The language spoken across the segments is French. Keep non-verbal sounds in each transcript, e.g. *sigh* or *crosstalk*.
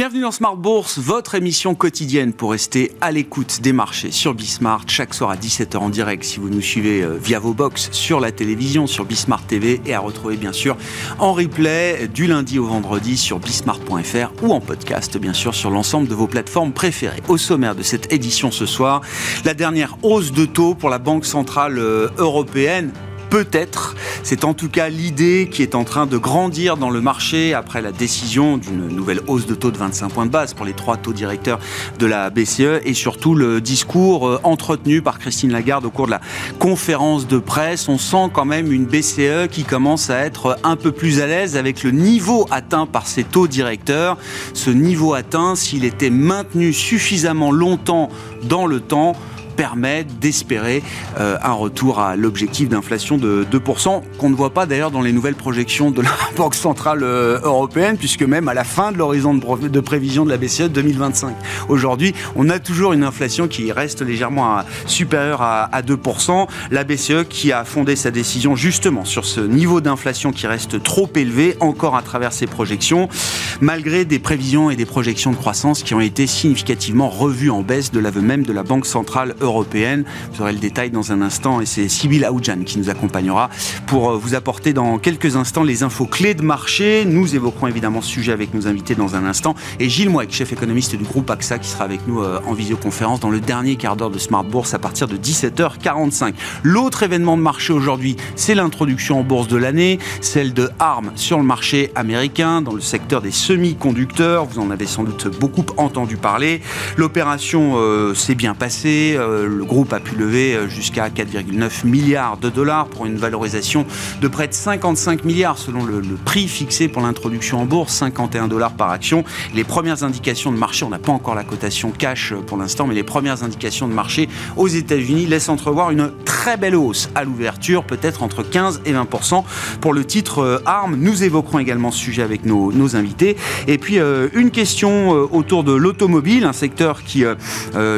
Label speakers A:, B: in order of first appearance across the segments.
A: Bienvenue dans Smart Bourse, votre émission quotidienne pour rester à l'écoute des marchés sur Bismart chaque soir à 17h en direct si vous nous suivez euh, via vos box sur la télévision, sur Bismart TV et à retrouver bien sûr en replay du lundi au vendredi sur bismart.fr ou en podcast bien sûr sur l'ensemble de vos plateformes préférées. Au sommaire de cette édition ce soir, la dernière hausse de taux pour la Banque Centrale euh, Européenne peut-être. C'est en tout cas l'idée qui est en train de grandir dans le marché après la décision d'une nouvelle hausse de taux de 25 points de base pour les trois taux directeurs de la BCE et surtout le discours euh, entretenu par Christine Lagarde au cours de la conférence de presse. On sent quand même une BCE qui commence à être un peu plus à l'aise avec le niveau atteint par ces taux directeurs. Ce niveau atteint, s'il était maintenu suffisamment longtemps dans le temps, permet d'espérer euh, un retour à l'objectif d'inflation de 2%, qu'on ne voit pas d'ailleurs dans les nouvelles projections de la *laughs* Banque Centrale euh, Européenne, puisque même à la fin de l'horizon de, prévision de la BCE 2025. Aujourd'hui, on a toujours une inflation qui reste légèrement supérieure à, à 2%. La BCE qui a fondé sa décision justement sur ce niveau d'inflation qui reste trop élevé encore à travers ses projections, malgré des prévisions et des projections de croissance qui ont été significativement revues en baisse de l'aveu même de la Banque Centrale Européenne Vous aurez le détail dans un instant et c'est Sybille Aoudjan qui nous accompagnera pour euh, vous apporter dans quelques instants les infos clés de marché. Nous évoquerons évidemment ce sujet avec nos invités dans un instant et Gilles Mouek, chef économiste du groupe AXA qui sera avec nous euh, en visioconférence dans le dernier quart d'heure de Smart Bourse à partir de 17h45. L'autre événement de marché aujourd'hui, c'est l'introduction en bourse de l'année, celle de ARM sur le marché américain dans le secteur des semi-conducteurs. Vous en avez sans doute beaucoup entendu parler. L'opération euh, s'est bien passée le groupe a pu lever euh, jusqu'à 4,9 milliards de dollars pour une valorisation de près de 55 milliards selon le, prix fixé pour l'introduction en bourse, 51 dollars par action. Les premières indications de marché, on n'a pas encore la cotation cash euh, pour l'instant, mais les premières indications de marché aux États-Unis laissent entrevoir une très belle hausse à l'ouverture, peut-être entre 15 et 20 pour le titre euh, ARM. Nous évoquerons également ce sujet avec nos, invités. Et puis une question autour de l'automobile, un secteur qui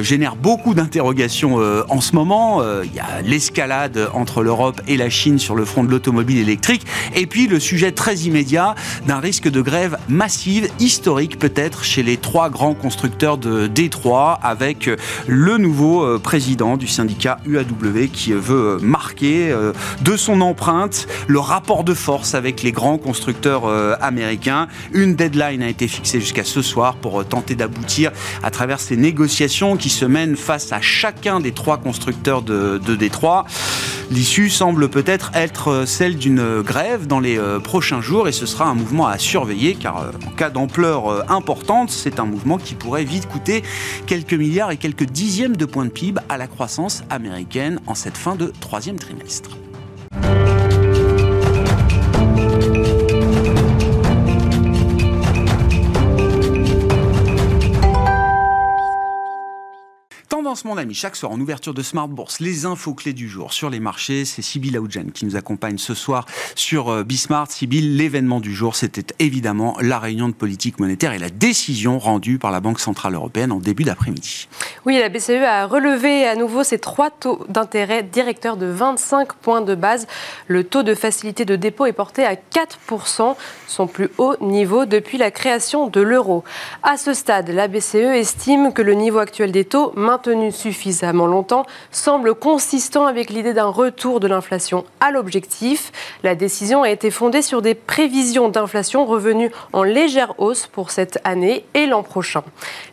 A: génère beaucoup d'interrogations euh, en ce moment. Euh, il y a l'escalade entre l'Europe et la Chine sur le front de l'automobile électrique. Et puis le sujet très immédiat d'un risque de grève massive, historique peut-être, chez les trois grands constructeurs de Détroit, avec le nouveau euh, président du syndicat UAW qui veut marquer de son empreinte le rapport de force avec les grands constructeurs américains. Une deadline a été fixée jusqu'à ce soir pour tenter d'aboutir à travers ces négociations qui se mènent face à chaque des trois constructeurs de, Détroit. L'issue semble peut-être être celle d'une grève dans les euh, prochains jours et ce sera un mouvement à surveiller car euh, en cas d'ampleur euh, importante, c'est un mouvement qui pourrait vite coûter quelques milliards et quelques dixièmes de points de PIB à la croissance américaine en cette fin de troisième trimestre. Mon ami, chaque soir en ouverture de Smart Bourse, les infos clés du jour sur les marchés. C'est Sybille Aoudjan qui nous accompagne ce soir sur euh, Bismart. Sybille, l'événement du jour, c'était évidemment la réunion de politique monétaire et la décision rendue par la Banque Centrale Européenne en début d'après-midi.
B: Oui, la BCE a relevé à nouveau ses trois taux d'intérêt directeurs de 25 points de base. Le taux de facilité de dépôt est porté à 4%, son plus haut niveau depuis la création de l'euro. À ce stade, la BCE estime que le niveau actuel des taux maintenu suffisamment longtemps semble consistant avec l'idée d'un retour de l'inflation à l'objectif. La décision a été fondée sur des prévisions d'inflation revenues en légère hausse pour cette année et l'an prochain.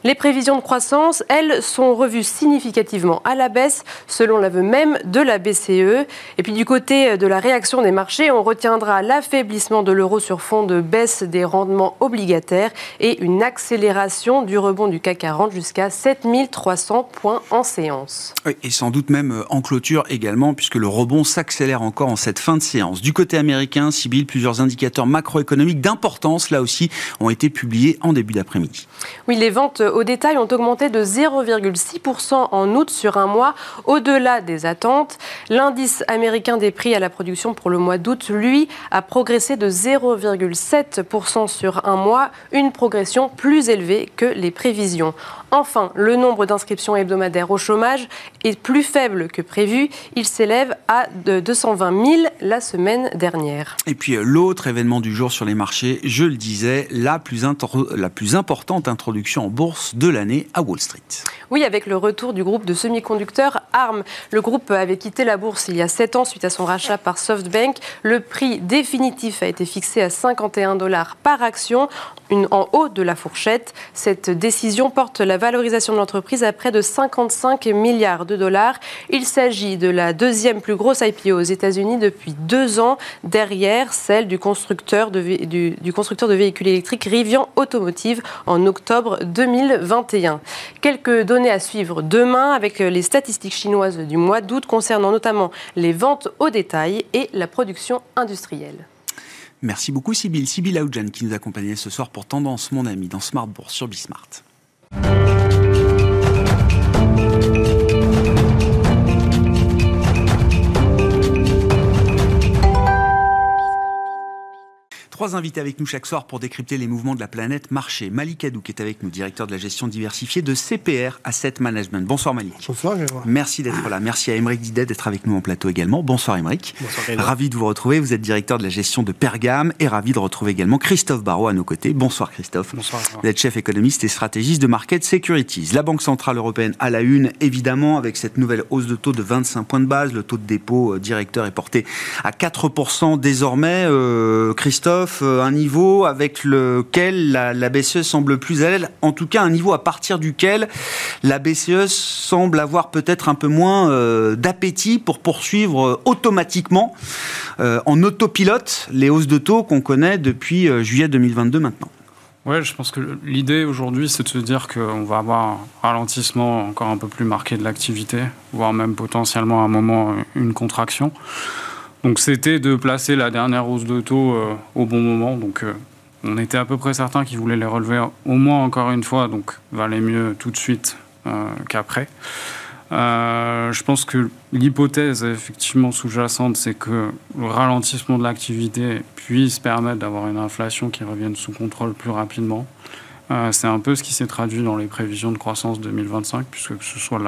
B: Les prévisions de croissance, elles, sont revues significativement à la baisse, selon l'aveu même de la BCE. Et puis du côté de la réaction des marchés, on retiendra l'affaiblissement de l'euro sur fond de baisse des rendements obligataires et une accélération du rebond du CAC 40 jusqu'à 7300 points en séance.
A: et sans doute même euh, en clôture également, puisque le rebond s'accélère encore en cette fin de séance. Du côté américain, Sibyl, plusieurs indicateurs macroéconomiques d'importance, là aussi, ont été publiés en début d'après-midi.
B: Oui, les ventes au détail ont augmenté de 0,6% en août sur un mois, au-delà des attentes. L'indice américain des prix à la production pour le mois d'août, lui, a progressé de 0,7% sur un mois, une progression plus élevée que les prévisions. Enfin, le nombre d'inscriptions hebdomadaires au chômage est plus faible que prévu. Il s'élève à 220 000 la semaine dernière.
A: Et puis euh, l'autre événement du jour sur les marchés, je le disais, la plus, la plus importante introduction en bourse de l'année à Wall Street.
B: Oui, avec le retour du groupe de semi-conducteurs ARM. Le groupe avait quitté la bourse il y a 7 ans suite à son rachat par SoftBank. Le prix définitif a été fixé à 51 dollars par action, une, en haut de la fourchette. Cette décision porte la valorisation de l'entreprise à près de 55 milliards de dollars. Il s'agit de la deuxième plus grosse IPO aux États-Unis depuis deux ans, derrière celle du constructeur de, du, du constructeur de véhicules électriques Rivian Automotive en octobre 2021. Quelques données à suivre demain avec les statistiques chinoises du mois d'août concernant notamment les ventes au détail et la production industrielle.
A: Merci beaucoup Sybille. Sybille Aoudjan qui nous accompagnait ce soir pour Tendance, mon ami, dans Smart Bourse sur Bismart. Trois invités avec nous chaque soir pour décrypter les mouvements de la planète marché. Malik Adou qui est avec nous, directeur de la gestion diversifiée de CPR Asset Management. Bonsoir Malik.
C: Bonsoir
A: Merci d'être là. Merci à Émeric Didet d'être avec nous en plateau également. Bonsoir Émeric. Bonsoir Ravi de vous retrouver. Vous êtes directeur de la gestion de Pergame et ravi de retrouver également Christophe Barrault à nos côtés. Bonsoir Christophe.
C: Bonsoir.
A: Vous êtes chef économiste et stratégiste de Market Securities. La Banque Centrale Européenne à la une, évidemment, avec cette nouvelle hausse de taux de 25 points de base. Le taux de dépôt euh, directeur est porté à 4% désormais. Euh, Christophe, euh, un niveau avec lequel la, BCE semble plus à l'aise, en tout cas un niveau à partir duquel la BCE semble avoir peut-être un peu moins euh, d'appétit pour poursuivre euh, automatiquement en autopilote les hausses de taux qu'on connaît depuis juillet 2022 maintenant.
C: Ouais, je pense que l'idée aujourd'hui, c'est de se dire qu'on va avoir un ralentissement encore un peu plus marqué de l'activité, voire même potentiellement à un moment une contraction. Donc c'était de placer la dernière hausse de taux au bon moment. Donc on était à peu près certain qu'ils voulaient les relever au moins encore une fois, donc valait mieux tout de suite euh, qu'après. Euh, je pense que l'hypothèse effectivement sous-jacente, c'est que le ralentissement de l'activité puisse permettre d'avoir une inflation qui revienne sous contrôle plus rapidement. Euh, c'est un peu ce qui s'est traduit dans les prévisions de croissance 2025, puisque que ce soit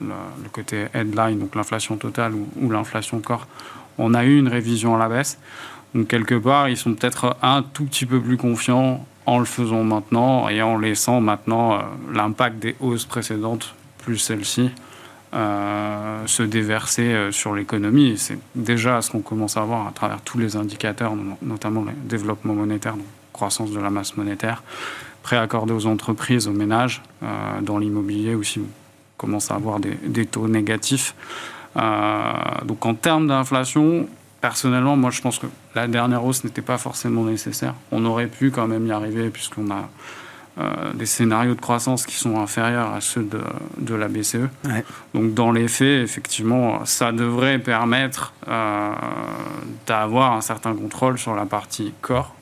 C: le côté headline, donc l'inflation totale ou l'inflation corps, on a eu une révision à la baisse. Donc quelque part, ils sont peut-être un tout petit peu plus confiants en le faisant maintenant et en laissant maintenant euh, l'impact des hausses précédentes plus celle-ci euh, se déverser euh, sur l'économie. C'est déjà ce qu'on commence à voir à travers tous les indicateurs, notamment le développement monétaire, donc croissance de la masse monétaire, prêt accordé aux entreprises, aux ménages, dans l'immobilier aussi, on commence à avoir des taux négatifs. Donc en termes d'inflation, personnellement, moi, je pense que la dernière hausse n'était pas forcément nécessaire. On aurait pu quand même y arriver puisqu'on a euh, des scénarios de croissance qui sont inférieurs à ceux de, la BCE. Donc, dans les faits, effectivement, ça devrait permettre euh, d'avoir un certain contrôle sur la partie corps.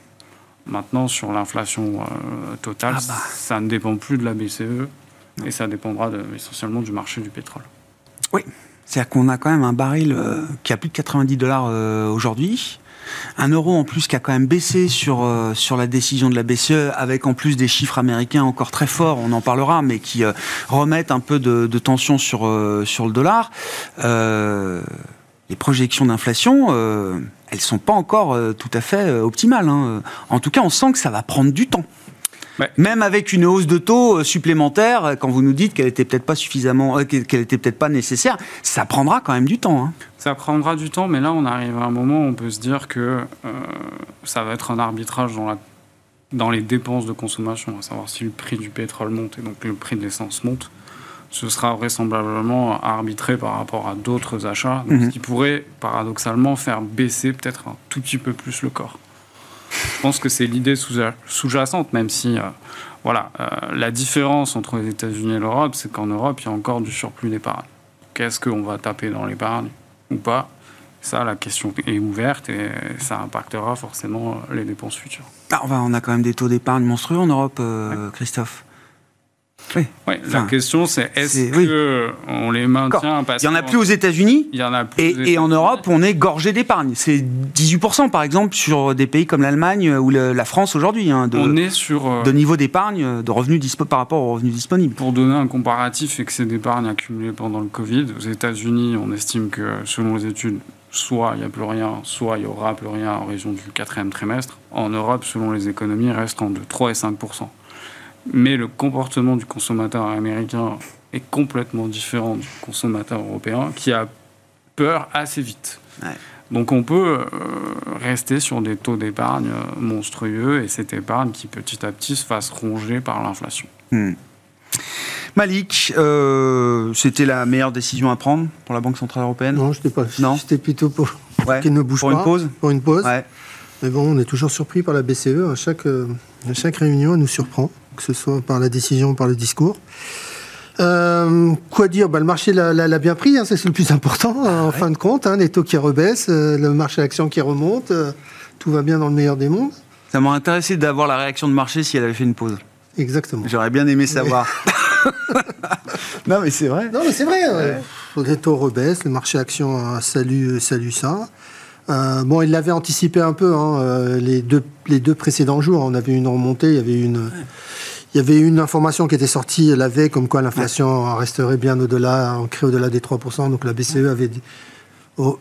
C: Maintenant, sur l'inflation euh, totale, ah bah. ça ne dépend plus de la BCE et ça dépendra essentiellement du marché du pétrole.
A: Oui, c'est-à-dire qu'on a quand même un baril euh, qui a plus de 90 dollars euh, aujourd'hui. Un euro en plus qui a quand même baissé sur, euh, sur la décision de la BCE, avec en plus des chiffres américains encore très forts, on en parlera, mais qui remettent un peu de, tension sur, sur le dollar. les projections d'inflation, elles sont pas encore tout à fait optimales. Hein. En tout cas, on sent que ça va prendre du temps. Même avec une hausse de taux euh, supplémentaire, euh, quand vous nous dites qu'elle était peut-être pas suffisamment, euh, qu'elle était peut-être pas nécessaire, ça prendra quand même du temps. Hein.
C: Ça prendra du temps, mais là, on arrive à un moment où on peut se dire que ça va être un arbitrage dans, la, dans les dépenses de consommation, à savoir si le prix du pétrole monte et donc le prix de l'essence monte. Ce sera vraisemblablement arbitré par rapport à d'autres achats, ce mhm. qui pourrait paradoxalement faire baisser peut-être un tout petit peu plus le corps. Je pense que c'est l'idée sous-jacente, même si, euh, voilà, euh, la différence entre les États-Unis et l'Europe, c'est qu'en Europe, il y a encore du surplus d'épargne. Qu'est-ce qu'on va taper dans l'épargne ou pas? Ça, la question est ouverte et ça impactera forcément les dépenses futures.
A: Ah, on, a quand même des taux d'épargne monstrueux en Europe, euh, Christophe.
C: Oui. la question c'est est-ce que on les maintient
A: parce Il n'y en a plus aux États-Unis. Il y en a plus. Et, et en Europe, on est gorgé d'épargne. C'est 18% par exemple sur des pays comme l'Allemagne ou la France aujourd'hui. Hein, de,
C: on est sur euh,
A: de niveau d'épargne, de revenus par rapport aux revenus disponibles.
C: Pour donner un comparatif, excès d'épargne accumulé pendant le Covid, aux États-Unis, on estime que selon les études, soit il n'y a plus rien, soit il y aura plus rien en région du quatrième trimestre. En Europe, selon les économies, reste entre 3 et 5 mais le comportement du consommateur américain est complètement différent du consommateur européen qui a peur assez vite. Donc on peut euh, rester sur des taux d'épargne euh, monstrueux et cette épargne qui petit à petit se fasse ronger par l'inflation. Hmm.
A: Malik, euh, c'était la meilleure décision à prendre pour la Banque Centrale Européenne?
D: Non, je n'étais pas. Non? C'était plutôt pour *laughs* qu'il ne bouge
A: pour
D: pas.
A: Une pause?
D: Pour une pause. Mais bon, on est toujours surpris par la BCE. À chaque, à chaque réunion, elle nous surprend que ce soit par la décision ou par le discours. Euh, quoi dire? Bah, Le marché l'a bien pris, hein, c'est le plus important ah en fin de compte. Hein, les taux qui rebaissent, euh, le marché action qui remonte, euh, tout va bien dans le meilleur des mondes.
A: Ça m'a intéressé d'avoir la réaction de marché si elle avait fait une pause.
D: Exactement.
A: J'aurais bien aimé savoir. *laughs* non mais c'est vrai.
D: Non mais c'est vrai. Les taux rebaissent, le marché action salue, salue ça. Bon, il l'avait anticipé un peu. Hein, les, deux, les deux précédents jours, on avait une remontée, il y avait une, il y avait une information qui était sortie la veille comme quoi l'inflation resterait bien au-delà, ancrée au-delà des 3%. Donc la BCE avait oh,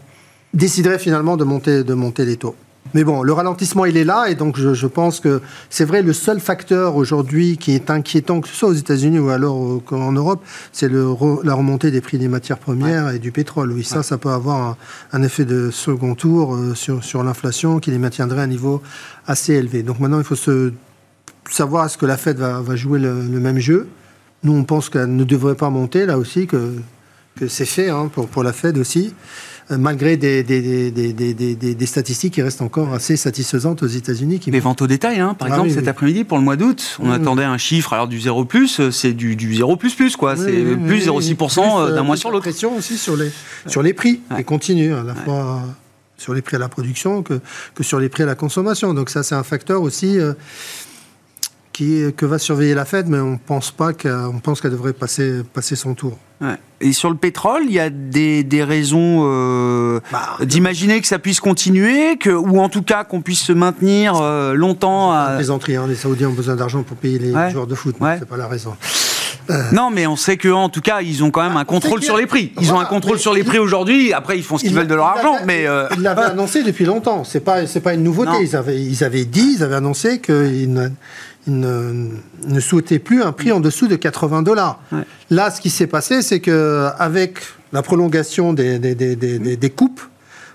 D: déciderait finalement de monter, de monter les taux. Mais bon, le ralentissement, il est là, et donc je, pense que c'est vrai, le seul facteur aujourd'hui qui est inquiétant, que ce soit aux États-Unis ou alors en Europe, c'est la remontée des prix des matières premières et du pétrole. Oui, ça, ça peut avoir un, effet de second tour euh, sur, sur l'inflation qui les maintiendrait à un niveau assez élevé. Donc maintenant, il faut se savoir est-ce que la Fed va, jouer le, même jeu. Nous, on pense qu'elle ne devrait pas monter, là aussi, que, que c'est fait hein, pour, pour la Fed aussi, malgré des, des, des, des, statistiques qui restent encore assez satisfaisantes aux États-Unis.
A: Les ventes au détail, hein, par ah exemple, cet après-midi, pour le mois d'août, on attendait un chiffre, alors du 0 plus, euh, c'est du, du 0 plus plus, quoi. c'est plus 0,6% euh, d'un mois sur l'autre.
D: pression aussi sur les, sur les prix, qui continue, à la fois sur les prix à la production que, que sur les prix à la consommation. Donc ça, c'est un facteur aussi que va surveiller la Fed, mais on pense pas qu'on pense qu'elle devrait passer, passer son tour.
A: Et sur le pétrole, il y a des, des raisons euh, bah, d'imaginer que ça puisse continuer, que, ou en tout cas qu'on puisse se maintenir euh, longtemps. À...
D: Plaisanterie, hein, les Saoudiens ont besoin d'argent pour payer les joueurs de foot, c'est pas la raison.
A: Euh. Non, mais on sait qu'en tout cas, ils ont quand même un contrôle sur les prix. Ils ont un contrôle sur les prix aujourd'hui. Après, ils font ce qu'ils veulent de leur argent. Mais
D: ils l'avaient *laughs* annoncé depuis longtemps. C'est pas, c'est pas une nouveauté. Ils avaient, ils avaient dit, ils avaient annoncé qu'ils ne, souhaitait plus un prix en dessous de 80 dollars. Là, ce qui s'est passé, c'est que avec la prolongation des, des, coupes,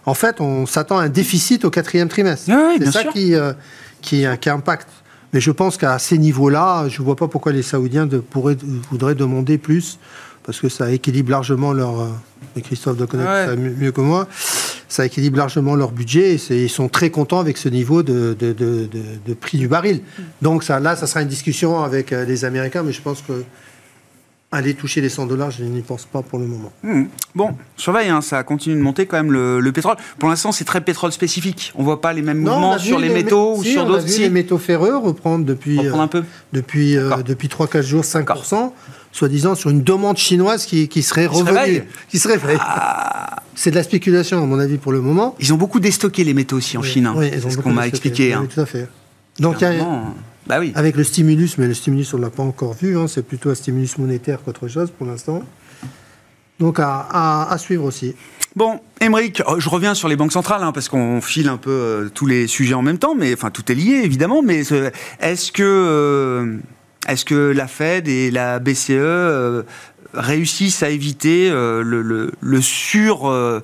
D: en fait, on s'attend à un déficit au quatrième trimestre. c'est ça qui, euh, qui, qui, impacte. Mais je pense qu'à ces niveaux-là, je ne vois pas pourquoi les Saoudiens pourraient, voudraient demander plus, parce que ça équilibre largement leur. Euh, et Christophe doit connaître ça mieux que moi ça équilibre largement leur budget et ils sont très contents avec ce niveau de, prix du baril. Donc là, ça sera une discussion avec euh, les Américains, mais je pense que aller toucher les 100 dollars, je n'y pense pas pour le moment.
A: Hmm. Bon, surveille, hein, ça continue de monter quand même le, pétrole. Pour l'instant, c'est très pétrole spécifique. On voit pas les mêmes mouvements sur les, métaux ou sur d'autres. On a
D: vu les métaux ferreux reprendre depuis,
A: reprendre un peu.
D: Euh, depuis, euh, depuis 3-4 jours 5% soi-disant sur une demande chinoise qui, qui serait revenue. Qui se réveille. Ah. C'est de la spéculation, à mon avis, pour le moment.
A: Ils ont beaucoup déstocké les métaux aussi en Chine. Hein. Oui, c'est ce qu'on m'a expliqué. Hein.
D: tout à fait. Donc, bah oui. avec le stimulus, mais le stimulus, on ne l'a pas encore vu. Hein, c'est plutôt un stimulus monétaire qu'autre chose pour l'instant. Donc, à, à, suivre aussi.
A: Bon, Émeric, oh, je reviens sur les banques centrales, hein, parce qu'on file un peu euh, tous les sujets en même temps, mais enfin, tout est lié, évidemment. Mais est-ce que. Euh, est-ce que la Fed et la BCE euh, réussissent à éviter euh, le, sur euh,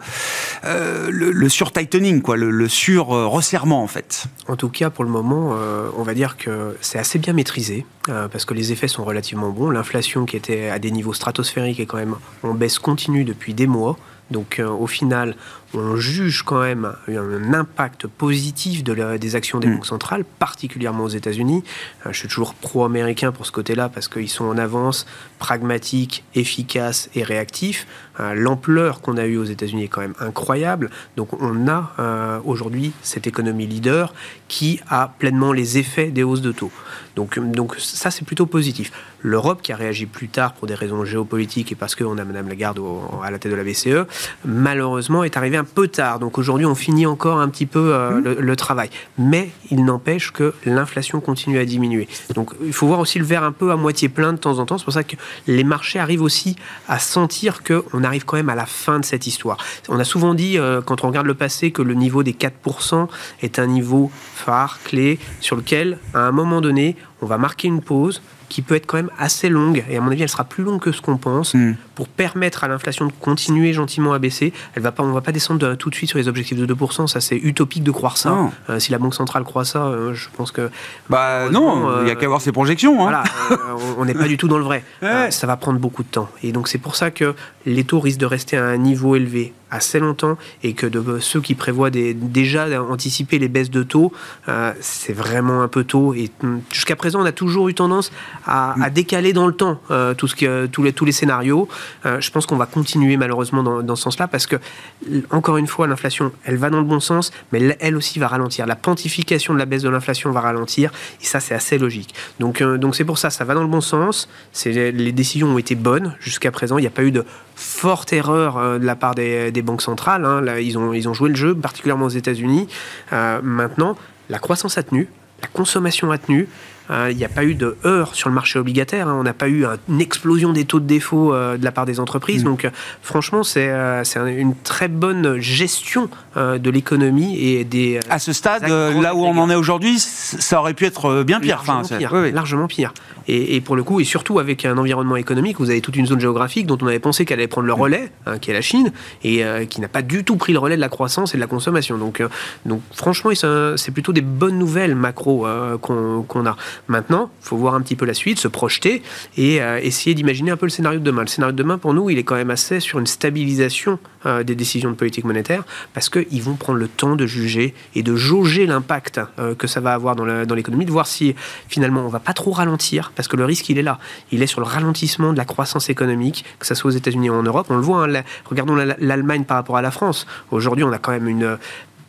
A: le, sur tightening quoi le, sur resserrement en fait.
E: En tout cas pour le moment on va dire que c'est assez bien maîtrisé parce que les effets sont relativement bons. L'inflation qui était à des niveaux stratosphériques est quand même en baisse continue depuis des mois. Donc euh, au final, on juge quand même un impact positif de des actions des mm. banques centrales, particulièrement aux États-Unis. Euh, je suis toujours pro-américain pour ce côté-là parce qu'ils sont en avance, pragmatiques, efficaces et réactifs. l'ampleur qu'on a eue aux États-Unis est quand même incroyable. Donc on a aujourd'hui cette économie leader qui a pleinement les effets des hausses de taux. Donc, donc ça, c'est plutôt positif. L'Europe, qui a réagi plus tard pour des raisons géopolitiques et parce qu'on a Mme Lagarde à la tête de la BCE, malheureusement est arrivée un peu tard. Donc aujourd'hui, on finit encore un petit peu euh, mmh. le, travail. Mais il n'empêche que l'inflation continue à diminuer. Donc il faut voir aussi le verre un peu à moitié plein de temps en temps. C'est pour ça que les marchés arrivent aussi à sentir qu'on arrive quand même à la fin de cette histoire. On a souvent dit, euh, quand on regarde le passé, que le niveau des 4% est un niveau phare, clé, sur lequel, à un moment donné, on va marquer une pause qui peut être quand même assez longue, et à mon avis, elle sera plus longue que ce qu'on pense, hmm. Pour permettre à l'inflation de continuer gentiment à baisser. Elle va pas, on ne va pas descendre tout de suite sur les objectifs de 2%, ça c'est utopique de croire ça. Euh, si la Banque centrale croit ça, euh, je pense que...
A: Bah non, il n'y a qu'à voir ses projections. Hein.
E: Voilà, on n'est pas du tout dans le vrai. *laughs* ça va prendre beaucoup de temps. Et donc c'est pour ça que les taux risquent de rester à un niveau élevé assez longtemps et que de ceux qui prévoient des, déjà anticiper les baisses de taux, euh, c'est vraiment un peu tôt. Et hum, jusqu'à présent, on a toujours eu tendance à, mm. décaler dans le temps euh, tout ce qui, tous, les, tous les scénarios. Euh, je pense qu'on va continuer malheureusement dans, ce sens-là parce que, encore une fois, l'inflation, elle va dans le bon sens, mais elle aussi va ralentir. La pontification de la baisse de l'inflation va ralentir et ça, c'est assez logique. Donc, donc c'est pour ça, ça va dans le bon sens. Les décisions ont été bonnes jusqu'à présent. Il n'y a pas eu de forte erreur de la part des, banques centrales. Hein. Ils, ont, ils ont joué le jeu, particulièrement aux États-Unis. Euh, maintenant, la croissance a tenu, la consommation a tenu. Euh, il n'y a pas eu de heurts sur le marché obligataire. Hein. On n'a pas eu une explosion des taux de défaut euh, de la part des entreprises. Mm. Donc, franchement, c'est une très bonne gestion de l'économie et des.
A: à ce stade, là où on en est aujourd'hui, ça aurait pu être bien pire.
E: Largement pire. Largement pire. Et, pour le coup, et surtout avec un environnement économique, vous avez toute une zone géographique dont on avait pensé qu'elle allait prendre le relais, hein, qui est la Chine, et euh, qui n'a pas du tout pris le relais de la croissance et de la consommation. Donc, euh, donc franchement, c'est plutôt des bonnes nouvelles macro euh, qu'on a. Maintenant, il faut voir un petit peu la suite, se projeter et essayer d'imaginer un peu le scénario de demain. Le scénario de demain, pour nous, il est quand même assez sur une stabilisation des décisions de politique monétaire, parce qu'ils vont prendre le temps de juger et de jauger l'impact que ça va avoir dans l'économie, de voir si finalement on va pas trop ralentir parce que le risque, il est là. Il est sur le ralentissement de la croissance économique, que ce soit aux États-Unis ou en Europe. On le voit, hein, regardons l'Allemagne par rapport à la France. Aujourd'hui, on a quand même une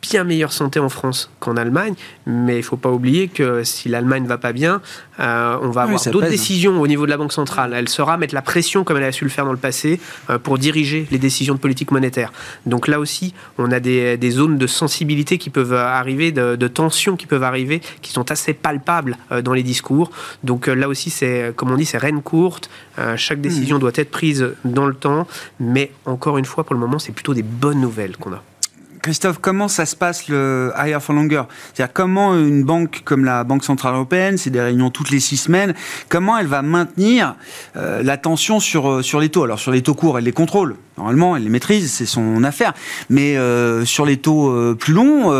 E: bien meilleure santé en France qu'en Allemagne, mais il ne faut pas oublier que si l'Allemagne ne va pas bien, euh, on va avoir d'autres décisions au niveau de la Banque centrale. Elle sera mettre la pression, comme elle a su le faire dans le passé, euh, pour diriger les décisions de politique monétaire. Donc là aussi, on a des, zones de sensibilité qui peuvent arriver, de, de, tensions qui peuvent arriver, qui sont assez palpables euh, dans les discours. Donc là aussi, c'est, comme on dit, c'est reine courte. chaque décision hmm. doit être prise dans le temps, mais encore une fois, pour le moment, c'est plutôt des bonnes nouvelles qu'on a.
A: Christophe, comment ça se passe le higher for longer? C'est-à-dire comment une banque comme la Banque centrale européenne, c'est des réunions toutes les six semaines, comment elle va maintenir euh, l'attention sur euh, sur les taux? Alors sur les taux courts, elle les contrôle. Normalement, elle les maîtrise, c'est son affaire. Mais euh, sur les taux plus longs,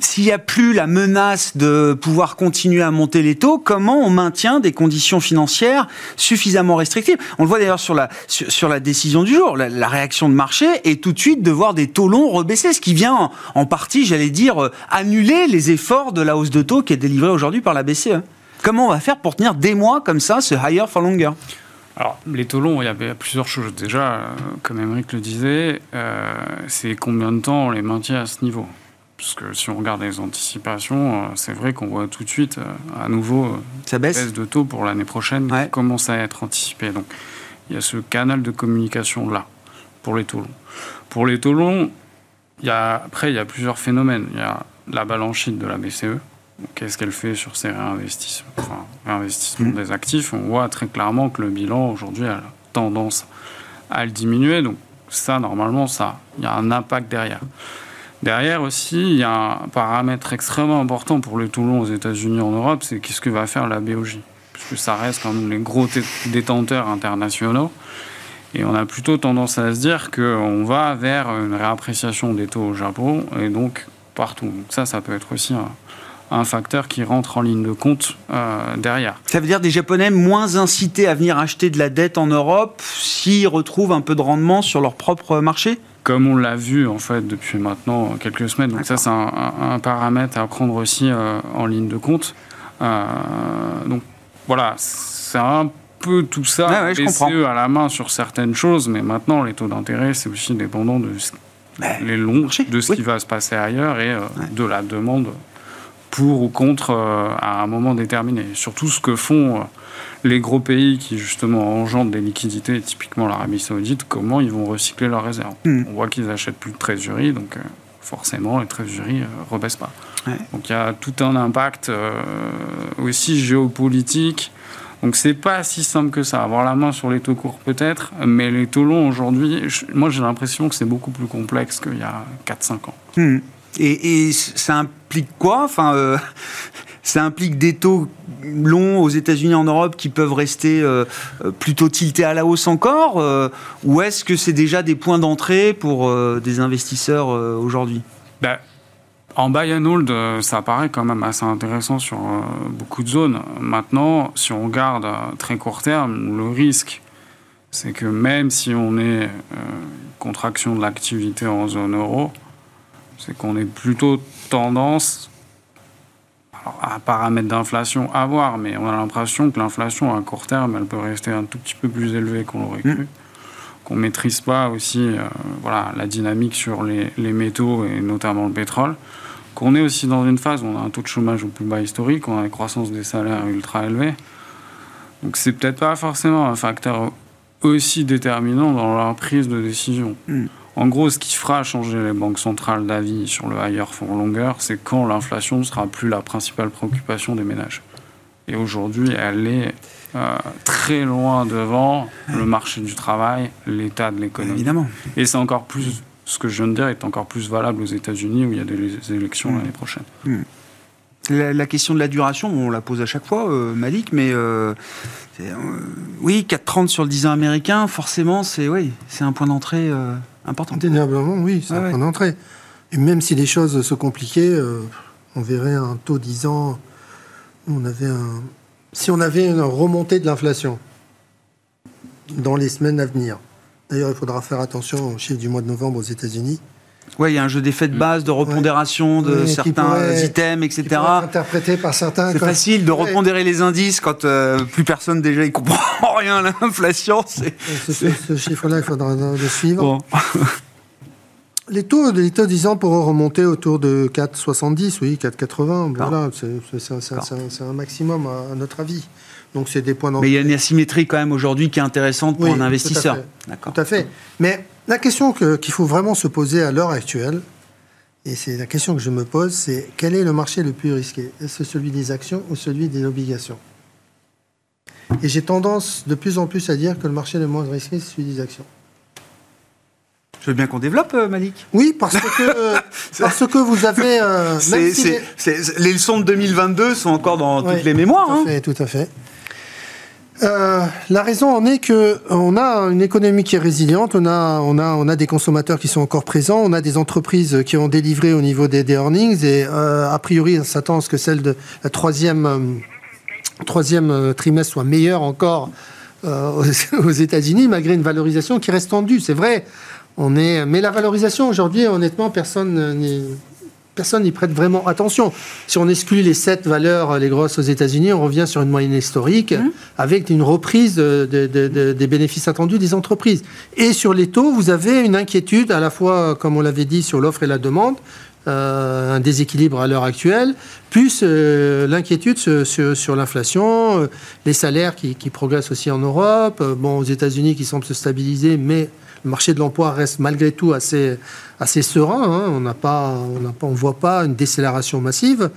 A: s'il n'y a plus la menace de pouvoir continuer à monter les taux, comment on maintient des conditions financières suffisamment restrictives? On le voit d'ailleurs sur la sur, la décision du jour, la, la réaction de marché est tout de suite de voir des taux long rebaisser, ce qui vient en, partie, j'allais dire, euh, annuler les efforts de la hausse de taux qui est délivrée aujourd'hui par la BCE. Comment on va faire pour tenir des mois comme ça ce higher for longer?
C: Alors, les taux longs, il y avait plusieurs choses. Déjà, euh, comme Émeric le disait, euh, c'est combien de temps on les maintient à ce niveau? Parce que si on regarde les anticipations, c'est vrai qu'on voit tout de suite à nouveau
A: Ça baisse.
C: de taux pour l'année prochaine qui commence à être anticipée. Donc, il y a ce canal de communication là pour les taux longs. Pour les taux longs, y a, après, il y a plusieurs phénomènes. Il y a la balance sheet de la BCE. Qu'est-ce qu'elle fait sur ses réinvestissements, enfin, réinvestissements mmh. des actifs? On voit très clairement que le bilan aujourd'hui a tendance à le diminuer. Donc ça, normalement, ça, il y a un impact derrière. Derrière aussi, il y a un paramètre extrêmement important pour les taux longs aux États-Unis en Europe, c'est qu'est-ce que va faire la BOJ Puisque ça reste quand même les gros détenteurs internationaux. Et on a plutôt tendance à se dire qu'on va vers une réappréciation des taux au Japon et donc partout. Donc ça, ça peut être aussi un, facteur qui rentre en ligne de compte euh, derrière.
A: Ça veut dire des Japonais moins incités à venir acheter de la dette en Europe s'ils retrouvent un peu de rendement sur leur propre marché?
C: Comme on l'a vu en fait depuis maintenant quelques semaines. Donc ça c'est un, paramètre à prendre aussi euh, en ligne de compte. Euh, donc voilà, c'est un peu tout ça,
A: Ah ouais,
C: BCE à la main sur certaines choses, mais maintenant les taux d'intérêt, c'est aussi dépendant de ce-
A: Ouais.
C: les longs, de ce
A: oui.
C: qui va se passer ailleurs et euh, de la demande pour ou contre euh, à un moment déterminé. Surtout ce que font euh, les gros pays qui justement engendrent des liquidités, typiquement l'Arabie Saoudite, comment ils vont recycler leurs réserves?
A: Hmm.
C: On voit qu'ils achètent plus de trésorerie, donc euh, forcément les trésoreries ne rebaissent pas.
A: Ouais.
C: Donc il y a tout un impact aussi géopolitique. Donc c'est pas si simple que ça. Avoir la main sur les taux courts peut-être, mais les taux longs aujourd'hui, moi j'ai l'impression que c'est beaucoup plus complexe qu'il y a 4-5 ans.
A: Hmm. Et, et ça implique quoi? Enfin, euh, *laughs* ça implique des taux longs aux États-Unis, en Europe, qui peuvent rester euh, euh, plutôt tiltés à la hausse encore, euh, ou est-ce que c'est déjà des points d'entrée pour des investisseurs aujourd'hui?
C: Ben, en buy and hold, euh, ça paraît quand même assez intéressant sur euh, beaucoup de zones. Maintenant, si on regarde à très court terme, le risque, c'est que même si on est euh, contraction de l'activité en zone euro, c'est qu'on est plutôt tendance alors, à paramètres d'inflation à voir, mais on a l'impression que l'inflation à court terme, elle peut rester un tout petit peu plus élevée qu'on l'aurait cru. Qu'on maîtrise pas aussi euh, voilà, la dynamique sur les, les métaux et notamment le pétrole. Qu'on est aussi dans une phase où on a un taux de chômage au plus bas historique, on a une croissance des salaires ultra élevée. Donc c'est peut-être pas forcément un facteur aussi déterminant dans leur prise de décision.
A: Mm.
C: En gros, ce qui fera changer les banques centrales d'avis sur le higher for longer, c'est quand l'inflation ne sera plus la principale préoccupation des ménages. Et aujourd'hui, elle est euh, très loin devant le marché du travail, l'état de l'économie.
A: Évidemment.
C: Et c'est encore plus, ce que je viens de dire est encore plus valable aux États-Unis où il y a des élections l'année prochaine.
A: La, la question de la duration, on la pose à chaque fois, euh, Malik, mais euh, euh, oui, 4,30 sur le 10 ans américain, forcément, c'est oui, c'est un point d'entrée euh, important.
D: Indéniablement, oui, c'est un
A: ouais.
D: point d'entrée. Et même si les choses se compliquaient, euh, on verrait un taux 10 ans. On avait un, si on avait une remontée de l'inflation dans les semaines à venir. D'ailleurs, il faudra faire attention aux chiffres du mois de novembre aux États-Unis.
A: Ouais, il y a un jeu d'effet de base, de repondération de
D: Ouais,
A: certains
D: pourrait-
A: items, etc.
D: interprété par certains.
A: C'est facile de
D: Ouais.
A: repondérer les indices quand euh, plus personne déjà y *laughs* comprend rien à l'inflation. C'est
D: Ce, chiffre-là, il faudra le suivre.
A: bon. *laughs*
D: Les taux, les taux 10 ans pourront remonter autour de 4,70, oui, 4,80. Voilà, c'est- un- maximum à, à notre avis. Donc c'est des points
A: Mais il y a une asymétrie quand même aujourd'hui qui est intéressante pour
D: Oui,
A: un investisseur. D'accord.
D: Tout à fait. Mais la question que- qu'il faut vraiment se poser à l'heure actuelle, et c'est la question que je me pose, c'est quel est le marché le plus risqué? Est-ce celui des actions ou celui des obligations? Et j'ai tendance de plus en plus à dire que le marché le moins risqué, c'est celui des actions.
A: Veux bien qu'on développe, euh, Malik?
D: Oui, parce que, *laughs* parce que vous avez... euh, si les-
A: leçons de 2022 sont encore dans
D: Oui,
A: toutes les mémoires.
D: Tout à
A: hein.
D: fait, tout à fait. Euh, la raison en est que on a une économie qui est résiliente, on a, on a, on a des consommateurs qui sont encore présents, on a des entreprises qui ont délivré au niveau des, des earnings et euh, a priori on s'attend à ce que celle de la troisième, euh, troisième euh, trimestre soit meilleure encore euh, aux, *laughs* aux États-Unis malgré une valorisation qui reste tendue. C'est vrai, on est, mais la valorisation aujourd'hui, honnêtement, personne n'y personne n'y prête vraiment attention. Si on exclut les sept valeurs, les grosses aux États-Unis, on revient sur une moyenne historique avec une reprise de- de- de- de- des bénéfices attendus des entreprises. Et sur les taux, vous avez une inquiétude à la fois, comme on l'avait dit, sur l'offre et la demande, euh, un déséquilibre à l'heure actuelle, plus euh, l'inquiétude sur, sur- sur l'inflation, euh, les salaires qui, qui progressent aussi en Europe, bon, aux États-Unis qui semblent se stabiliser, mais le marché de l'emploi reste malgré tout assez, serein. hein. On n'a voit pas une décélération massive.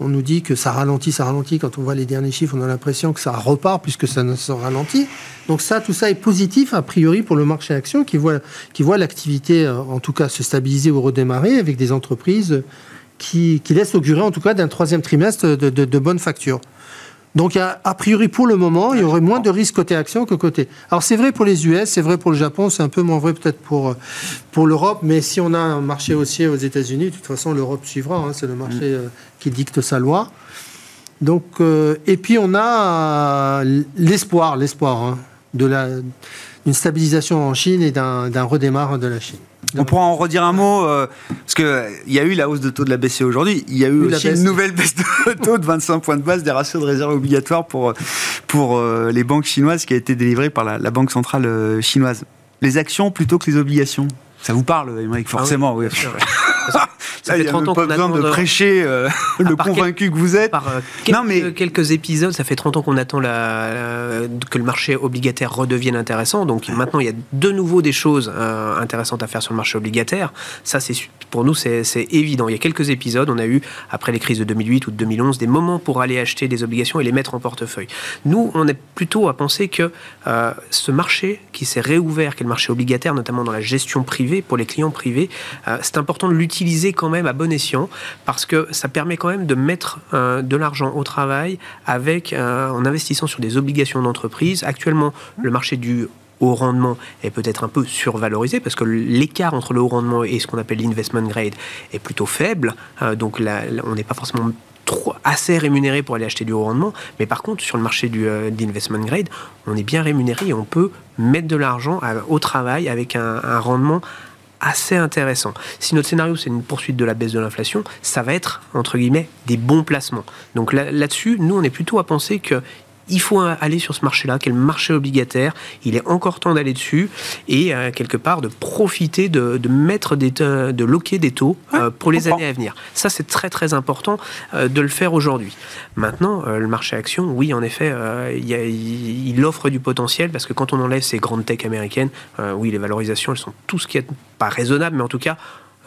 D: On nous dit que ça ralentit, ça ralentit. Quand on voit les derniers chiffres, on a l'impression que ça repart puisque ça ne se ralentit. Donc ça, tout ça est positif a priori pour le marché action qui voit, qui voit l'activité, euh, en tout cas, se stabiliser ou redémarrer avec des entreprises qui, qui laissent augurer, en tout cas, d'un troisième trimestre de, de, de bonnes factures. Donc, a- a priori, pour le moment, il y aurait moins de risques côté action que côté. Alors, c'est vrai pour les US, c'est vrai pour le Japon, c'est un peu moins vrai peut-être pour, euh, pour l'Europe, mais si on a un marché haussier aux États-Unis, de toute façon, l'Europe suivra. hein, c'est le marché euh, qui dicte sa loi. Donc, euh, et puis, on a euh, l'espoir, l'espoir hein, de la d'une stabilisation en Chine et d'un d'un redémarrage de la Chine.
A: On pourra en redire un mot, euh, parce qu'il y a eu la hausse de taux de la BCE aujourd'hui, il y a eu aussi une nouvelle baisse de *laughs* taux de 25 points de base des ratios de réserve obligatoires pour, pour euh, les banques chinoises qui a été délivrée par la, Banque centrale euh, chinoise. Les actions plutôt que les obligations ça vous parle, Émeric, ah forcément, oui. *laughs* Ça fait 30 ans pas besoin de prêcher euh, *laughs* le convaincu que vous êtes.
E: Par euh, quelques, non, mais... quelques épisodes, ça fait 30 ans qu'on attend la, que le marché obligataire redevienne intéressant. Donc maintenant, il y a de nouveau des choses euh, intéressantes à faire sur le marché obligataire. Ça, c'est pour nous, c'est évident. Il y a quelques épisodes, on a eu, après les crises de 2008 ou de 2011, des moments pour aller acheter des obligations et les mettre en portefeuille. Nous, on est plutôt à penser que ce marché qui s'est réouvert, qui est le marché obligataire, notamment dans la gestion privée, pour les clients privés, c'est important de l'utiliser quand même à bon escient parce que ça permet quand même de mettre euh, de l'argent au travail avec euh, en investissant sur des obligations d'entreprise. Actuellement, le marché du haut rendement est peut-être un peu survalorisé parce que l'écart entre le haut rendement et ce qu'on appelle l'investment grade est plutôt faible. Euh, donc là, on n'est pas forcément trop, assez rémunéré pour aller acheter du haut rendement. Mais par contre, sur le marché du l'investment grade, on est bien rémunéré et on peut mettre de l'argent au travail avec un, un rendement assez intéressant. Si notre scénario c'est une poursuite de la baisse de l'inflation, ça va être entre guillemets des bons placements. Donc là-dessus, nous on est plutôt à penser que il faut aller sur ce marché-là, qui est le marché obligataire. Il est encore temps d'aller dessus et euh, quelque part de profiter de, mettre des de loquer des taux euh, pour les années à venir. Ça, c'est très très important euh, de le faire aujourd'hui. Maintenant, le marché action, oui, en effet, il, il, offre du potentiel parce que quand on enlève ces grandes tech américaines, oui, les valorisations, elles sont tout ce qui est pas raisonnable, mais en tout cas,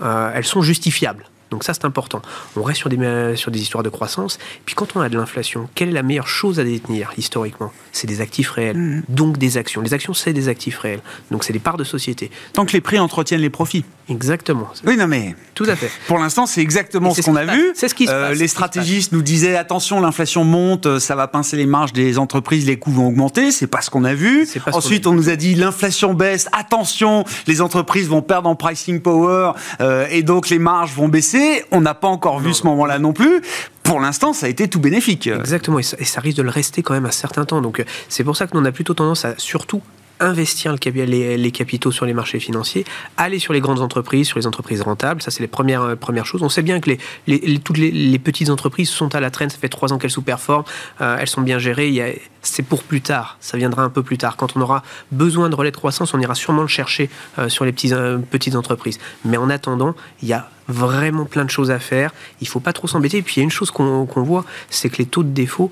E: elles sont justifiables. Donc ça, c'est important. On reste sur des, sur des histoires de croissance. Puis quand on a de l'inflation, quelle est la meilleure chose à détenir historiquement? C'est des actifs réels, mmh. donc des actions. Les actions, c'est des actifs réels. Donc c'est des parts de société.
A: Tant que les prix entretiennent les profits.
E: Exactement.
A: Oui, non mais...
E: Tout à fait.
A: Pour l'instant, c'est exactement ce qu'on a vu.
E: C'est ce qui se euh, passe.
A: Les stratégistes nous disaient, attention, l'inflation monte, euh, ça va pincer les marges des entreprises, les coûts vont augmenter. C'est pas ce qu'on a vu. Ensuite, on, nous a dit, l'inflation baisse, attention, les entreprises vont perdre en pricing power euh, et donc les marges vont baisser. On n'a pas encore vu ce moment-là non plus pour l'instant, ça a été tout bénéfique.
E: Exactement, et ça, risque de le rester quand même un certain temps. Donc, euh, c'est pour ça que nous, on a plutôt tendance à surtout investir les, capitaux sur les marchés financiers, aller sur les grandes entreprises, sur les entreprises rentables. Ça, c'est les premières, euh, premières choses. On sait bien que les, toutes les, petites entreprises sont à la traîne. Ça fait trois ans qu'elles sous-performent. Euh, elles sont bien gérées. C'est pour plus tard. Ça viendra un peu plus tard. Quand on aura besoin de relais de croissance, on ira sûrement le chercher euh, sur les petites entreprises. Mais en attendant, il y a vraiment plein de choses à faire. Il faut pas trop s'embêter. Et puis, il y a une chose qu'on voit, c'est que les taux de défaut,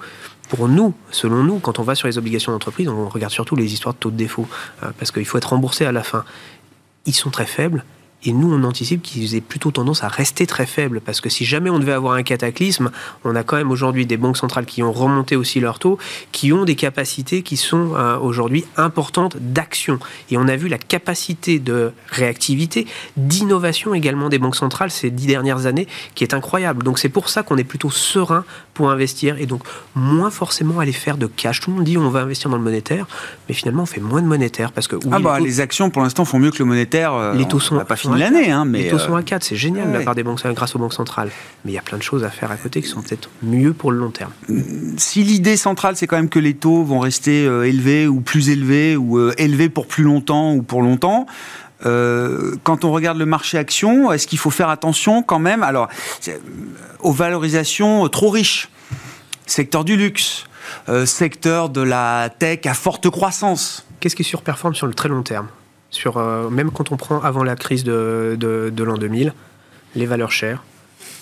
E: pour nous, selon nous, quand on va sur les obligations d'entreprise, on regarde surtout les histoires de taux de défaut, euh, parce qu'il faut être remboursé à la fin. Ils sont très faibles, et nous, on anticipe qu'ils aient plutôt tendance à rester très faibles, parce que si jamais on devait avoir un cataclysme, on a quand même aujourd'hui des banques centrales qui ont remonté aussi leurs taux, qui ont des capacités qui sont euh, aujourd'hui importantes d'action. Et on a vu la capacité de réactivité, d'innovation également des banques centrales ces dix dernières années, qui est incroyable. Donc c'est pour ça qu'on est plutôt serein pour investir, et donc moins forcément aller faire de cash. Tout le monde dit on va investir dans le monétaire, mais finalement on fait moins de monétaire, parce que...
A: ah bah les, actions pour l'instant font mieux que le monétaire. Euh,
E: les taux sont...
A: Pas l'année. Hein,
E: mais les taux sont à 4, c'est génial de la part des banques grâce aux banques centrales. Mais il y a plein de choses à faire à côté qui sont peut-être mieux pour le long terme.
A: Si l'idée centrale, c'est quand même que les taux vont rester euh, élevés ou plus élevés, ou euh, élevés pour plus longtemps ou pour longtemps, euh, quand on regarde le marché action, est-ce qu'il faut faire attention quand même? Alors, aux valorisations trop riches Secteur du luxe, secteur de la tech à forte croissance.
E: Qu'est-ce qui surperforme sur le très long terme? Euh, même quand on prend avant la crise de, de, l'an 2000, les valeurs chères,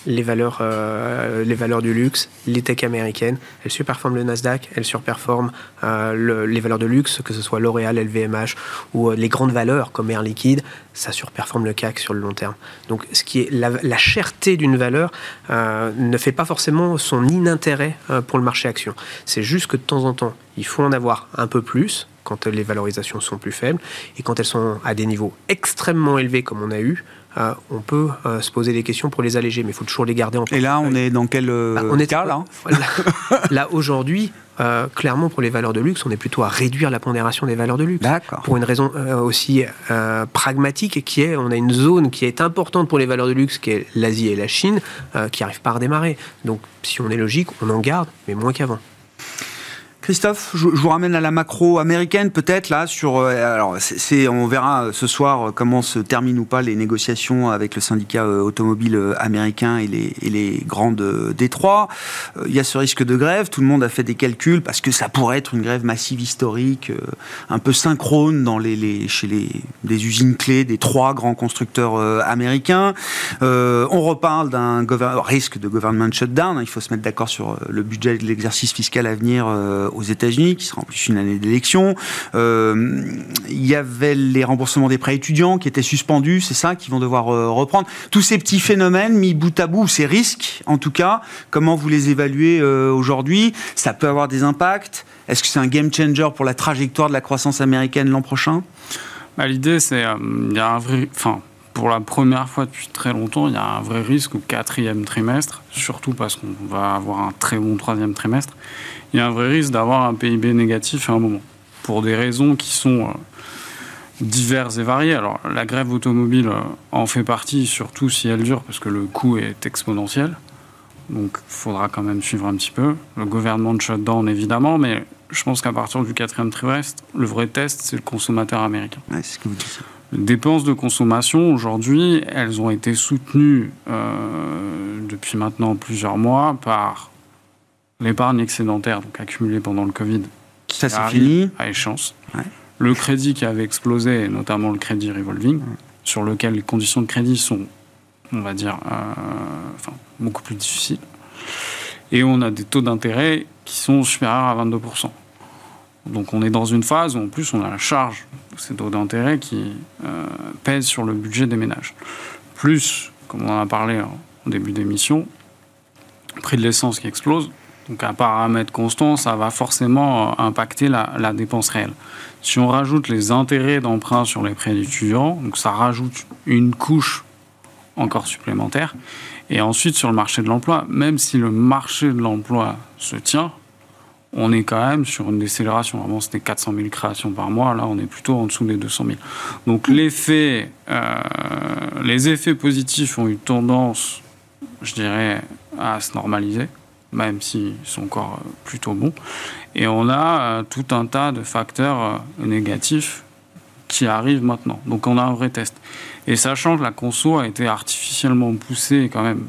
E: les valeurs, euh, les valeurs du luxe, les tech américaines, elles surperforment le Nasdaq, elles surperforment euh, les valeurs de luxe, que ce soit L'Oréal, LVMH ou les grandes valeurs comme Air Liquide, ça surperforme le CAC sur le long terme. Donc ce qui est la, la cherté d'une valeur ne fait pas forcément son inintérêt pour le marché action. C'est juste que de temps en temps, il faut en avoir un peu plus quand les valorisations sont plus faibles. Et quand elles sont à des niveaux extrêmement élevés, comme on a eu, euh, on peut euh, se poser des questions pour les alléger, mais il faut toujours les garder en
A: Et là, on est dans quel euh, bah, on est, cas là *laughs*
E: Là, aujourd'hui, clairement, pour les valeurs de luxe, on est plutôt à réduire la pondération des valeurs de luxe. Pour une raison aussi pragmatique, qui est, on a une zone qui est importante pour les valeurs de luxe, qui est l'Asie et la Chine, qui n'arrivent pas à redémarrer. Donc, si on est logique, on en garde, mais moins qu'avant.
A: Christophe, je, vous ramène à la macro américaine peut-être là sur. Euh, alors, c'est, on verra euh, ce soir comment se terminent ou pas les négociations avec le syndicat automobile américain et les, et les grandes Détroits. Il y a ce risque de grève. Tout le monde a fait des calculs parce que ça pourrait être une grève massive historique, un peu synchrone dans les, chez les usines clés des trois grands constructeurs américains. on reparle d'un risque de government shutdown. Il faut se mettre d'accord sur le budget de l'exercice fiscal à venir euh, aux États-Unis, qui sera en plus une année d'élection. Euh, il y avait les remboursements des prêts étudiants qui étaient suspendus, c'est ça, qui vont devoir euh, reprendre. Tous ces petits phénomènes mis bout à bout, ces risques, en tout cas, comment vous les évaluez aujourd'hui Ça peut avoir des impacts? Est-ce que c'est un game changer pour la trajectoire de la croissance américaine l'an prochain?
C: Bah, L'idée, c'est il y a un vrai, enfin, pour la première fois depuis très longtemps, il y a un vrai risque au quatrième trimestre, surtout parce qu'on va avoir un très bon troisième trimestre. Il y a un vrai risque d'avoir un PIB négatif à un moment, pour des raisons qui sont euh, diverses et variées. Alors, la grève automobile euh, en fait partie, surtout si elle dure, parce que le coût est exponentiel. Donc, il faudra quand même suivre un petit peu. Le gouvernement de shutdown, évidemment, mais je pense qu'à partir du quatrième trimestre, le vrai test, c'est le consommateur américain.
A: c'est ce que vous dites.
C: Les dépenses de consommation, aujourd'hui, elles ont été soutenues euh, depuis maintenant plusieurs mois par l'épargne excédentaire, donc accumulée pendant le Covid,
A: qui Ça, c'est fini.
C: à échéance. Le crédit qui avait explosé, notamment le crédit revolving, sur lequel les conditions de crédit sont, on va dire, euh, enfin, beaucoup plus difficiles. Et on a des taux d'intérêt qui sont supérieurs à 22%. Donc on est dans une phase où en plus on a la charge de ces taux d'intérêt qui euh, pèsent sur le budget des ménages. Plus, comme on en a parlé au début d'émission, le prix de l'essence qui explose. Donc à paramètre constant, ça va forcément euh, impacter la, la dépense réelle. Si on rajoute les intérêts d'emprunt sur les prêts étudiants, donc ça rajoute une couche encore supplémentaire. Et ensuite sur le marché de l'emploi, même si le marché de l'emploi se tient, on est quand même sur une décélération. Avant, c'était 400 000 créations par mois. Là, on est plutôt en dessous des 200 000. Donc, l'effet, euh, les effets positifs ont eu tendance, je dirais, à se normaliser, même s'ils sont encore euh, plutôt bons. Et on a euh, tout un tas de facteurs négatifs qui arrivent maintenant. Donc, on a un vrai test. Et sachant que la conso a été artificiellement poussée quand même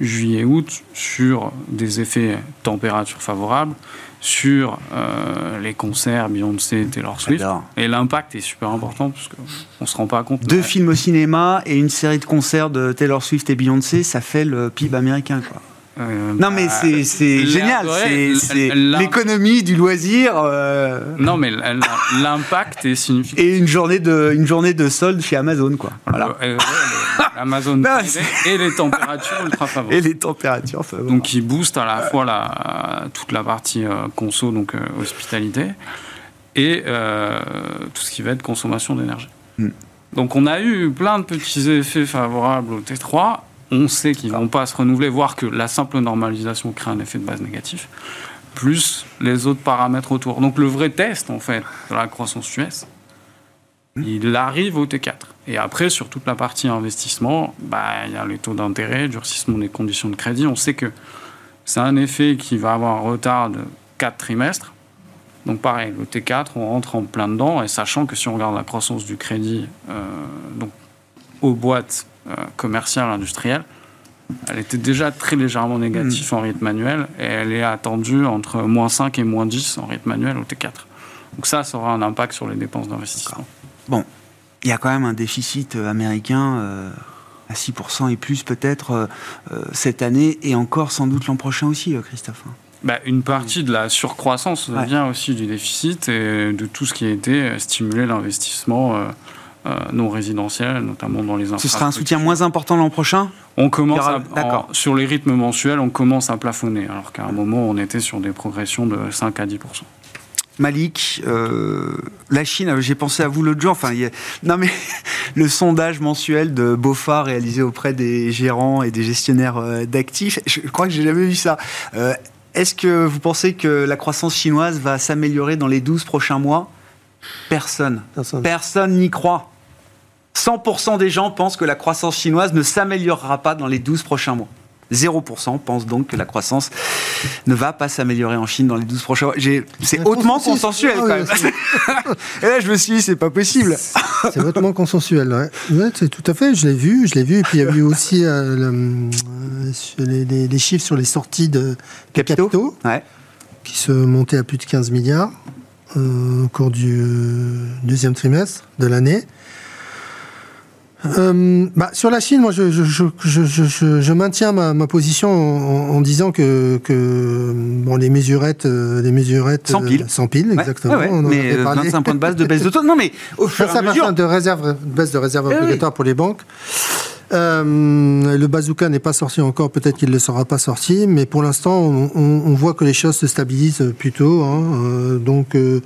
C: juillet-août sur des effets température favorables, sur euh, les concerts Beyoncé, Taylor Swift. Et l'impact est super important parce qu'on ne se rend pas compte.
A: Deux films au cinéma et une série de concerts de Taylor Swift et Beyoncé, ça fait le PIB américain. Quoi. Euh, non mais c'est bah, génial, c'est l'économie du loisir. Euh.
C: Non mais l'impact est significatif.
A: Et une journée de une journée de solde chez Amazon quoi. Voilà.
C: Amazon *laughs* et les températures ultra *laughs* favorables.
A: Et les températures favorables.
C: Donc qui boostent à la fois la, toute la partie euh, conso donc hospitalité et tout ce qui va être consommation d'énergie. Hmm. Donc on a eu plein de petits effets favorables au T3 on sait qu'ils ne vont pas se renouveler, voire que la simple normalisation crée un effet de base négatif, plus les autres paramètres autour. Donc le vrai test, en fait, de la croissance US, il arrive au T4. Et après, sur toute la partie investissement, bah, il y a les taux d'intérêt, durcissement des conditions de crédit. On sait que c'est un effet qui va avoir un retard de 4 trimestres. Donc pareil, le T4, on rentre en plein dedans, et sachant que si on regarde la croissance du crédit euh, donc, aux boîtes commerciale, industrielle, elle était déjà très légèrement négative en rythme manuel et elle est attendue entre moins 5 et moins 10 en rythme manuel au T4. Donc ça, ça aura un impact sur les dépenses d'investissement.
A: Bon, il y a quand même un déficit euh, américain euh, à 6% et plus peut-être cette année et encore sans doute l'an prochain aussi, Christophe. Hein.
C: Bah, une partie de la surcroissance vient aussi du déficit et de tout ce qui a été stimulé l'investissement euh, non résidentiels, notamment dans les
A: Ce sera un soutien moins important l'an prochain
C: on commence sur les rythmes mensuels, on commence à plafonner, alors qu'à un moment, on était sur des progressions de 5 à 10%
A: Malik, euh, la Chine, j'ai pensé à vous l'autre jour. Enfin, non mais *laughs* le sondage mensuel de BOFA réalisé auprès des gérants et des gestionnaires euh, d'actifs, je crois que j'ai jamais vu ça. Est-ce que vous pensez que la croissance chinoise va s'améliorer dans les 12 prochains mois? Personne. Personne n'y croit. 100% des gens pensent que la croissance chinoise ne s'améliorera pas dans les 12 prochains mois. 0% pense donc que la croissance ne va pas s'améliorer en Chine dans les 12 prochains mois. C'est hautement consensuel ah quand même. et là, *laughs* je me suis dit, c'est pas possible.
D: C'est hautement consensuel, ouais. c'est tout à fait, je l'ai vu, je l'ai vu. Et puis il y a eu aussi euh, euh, les, chiffres sur les sorties de capitaux, qui se montaient à plus de 15 milliards euh, au cours du deuxième trimestre de l'année. Euh, bah, sur la Chine, moi, je, je, je, je maintiens ma, ma position en, en, disant que, que bon, les mesurettes, euh, les mesurettes
A: sans pile,
D: sans pile, exactement.
A: Ouais, mais 25 points de base de baisse de taux. Non, mais
D: au fur et à mesure de réserve, baisse de réserve eh obligatoire pour les banques. Euh, le bazooka n'est pas sorti encore, peut-être qu'il ne le sera pas sorti, mais pour l'instant, on, on, on, voit que les choses se stabilisent plutôt. Hein, euh, donc, euh,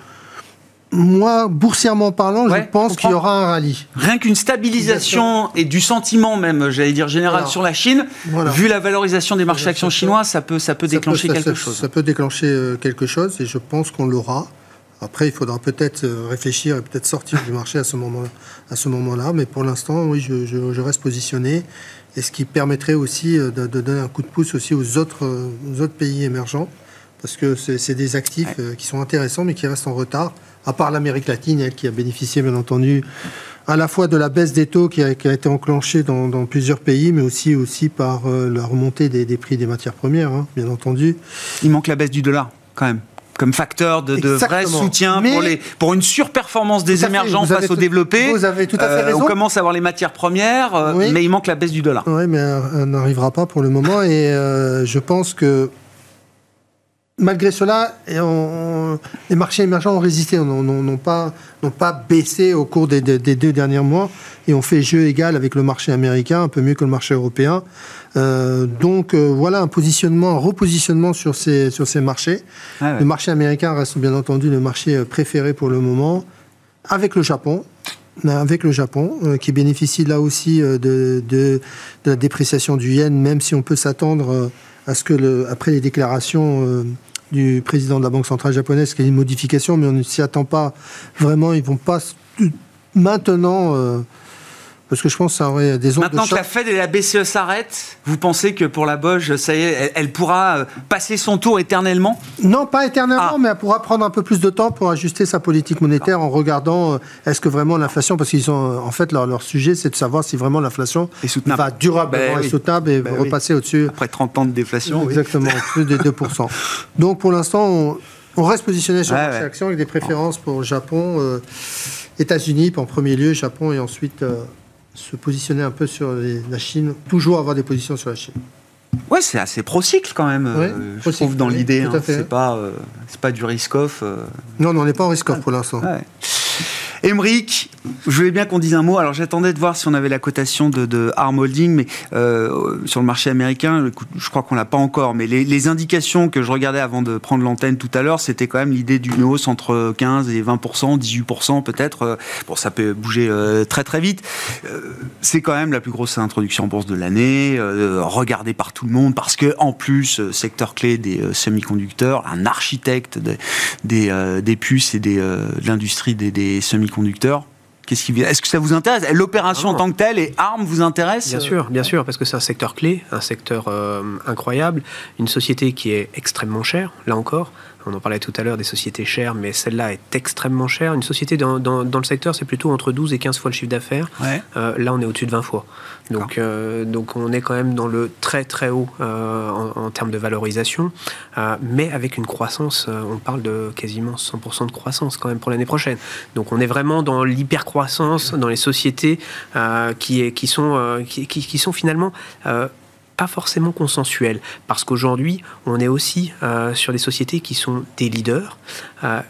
D: moi, boursièrement parlant, je pense qu'il y aura un rallye.
A: Rien qu'une stabilisation et du sentiment même, j'allais dire général sur la Chine, vu la valorisation des marchés actions chinois, ça peut, ça peut déclencher quelque chose.
D: Ça peut déclencher euh, quelque chose et je pense qu'on l'aura. Après, il faudra peut-être euh, réfléchir et peut-être sortir du marché à ce moment-là. À ce moment-là, mais pour l'instant, oui, je, reste positionné et ce qui permettrait aussi euh, de, donner un coup de pouce aussi aux autres, aux autres pays émergents parce que c'est des actifs qui sont intéressants mais qui restent en retard à part l'Amérique latine, elle qui a bénéficié bien entendu à la fois de la baisse des taux qui a, été enclenchée dans, plusieurs pays, mais aussi, aussi par euh, la remontée des, prix des matières premières, hein, bien entendu.
A: Il manque la baisse du dollar, quand même comme facteur de, vrai soutien pour, les, pour une surperformance des émergents face aux développés.
D: Vous avez tout à fait euh, raison.
A: On commence à avoir les matières premières, euh, mais il manque la baisse du dollar.
D: Oui, mais elle n'arrivera pas pour le moment. Et je pense que malgré cela, les marchés émergents ont résisté, n'ont pas, pas baissé au cours des, deux derniers mois et ont fait jeu égal avec le marché américain, un peu mieux que le marché européen. Euh, donc euh, voilà un positionnement, un repositionnement sur ces, sur ces marchés. Ah le marché américain reste bien entendu le marché préféré pour le moment, avec le Japon avec le Japon, euh, qui bénéficie là aussi de, de, de, la dépréciation du yen, même si on peut s'attendre à ce que, le, après les déclarations du président de la Banque centrale japonaise, qui est une modification, mais on ne s'y attend pas vraiment. Ils vont pas maintenant. Euh, parce que je pense que ça aurait des
A: ondes Maintenant que la Fed et la BCE s'arrêtent, vous pensez que pour la Boge, ça y est, elle, pourra euh, passer son tour éternellement?
D: Non, pas éternellement, ah. mais elle pourra prendre un peu plus de temps pour ajuster sa politique monétaire en regardant euh, est-ce que vraiment l'inflation, parce qu'ils ont en fait leur, sujet, c'est de savoir si vraiment l'inflation va durablement ben, soutenable et ben repasser au-dessus.
A: Après 30 ans de déflation.
D: Exactement, plus de 2%. *laughs* Donc pour l'instant, on, reste positionné sur ouais, action avec des préférences pour Japon, euh, États-Unis en premier lieu, Japon et ensuite se positionner un peu sur la Chine, toujours avoir des positions sur la Chine.
A: Ouais, c'est assez pro-cycle quand même, euh, je trouve, dans l'idée. Hein. C'est pas, euh, pas du risk-off. Euh.
D: Non, non, on n'est pas en risk-off pour l'instant.
A: Émeric, je voulais bien qu'on dise un mot. Alors j'attendais de voir si on avait la cotation de, de Arm Holding, mais euh, sur le marché américain, je crois qu'on l'a pas encore. Mais les, indications que je regardais avant de prendre l'antenne tout à l'heure, c'était quand même l'idée d'une hausse entre 15 et 20% 18% peut-être. Bon, ça peut bouger euh, très très vite. Euh, c'est quand même la plus grosse introduction en bourse de l'année, regardée par tout le monde parce que en plus secteur clé des semi-conducteurs, un architecte des, puces et de l'industrie des, des semi conducteurs Qu'est-ce qui Est-ce que ça vous intéresse? L'opération en tant que telle et ARM vous intéresse?
E: Bien sûr, bien sûr, parce que c'est un secteur clé, un secteur euh, incroyable, une société qui est extrêmement chère, là encore, on en parlait tout à l'heure des sociétés chères, mais celle-là est extrêmement chère. Une société dans, le secteur, c'est plutôt entre 12 et 15 fois le chiffre d'affaires. Euh, là, on est au-dessus de 20 fois. Donc, euh, donc, on est quand même dans le très très haut euh, en, termes de valorisation, mais avec une croissance, on parle de quasiment 100% de croissance quand même pour l'année prochaine. Donc, on est vraiment dans l'hypercroissance dans les sociétés qui, qui, sont, qui, qui, sont finalement pas forcément consensuel, parce qu'aujourd'hui, on est aussi euh, sur des sociétés qui sont des leaders. Euh,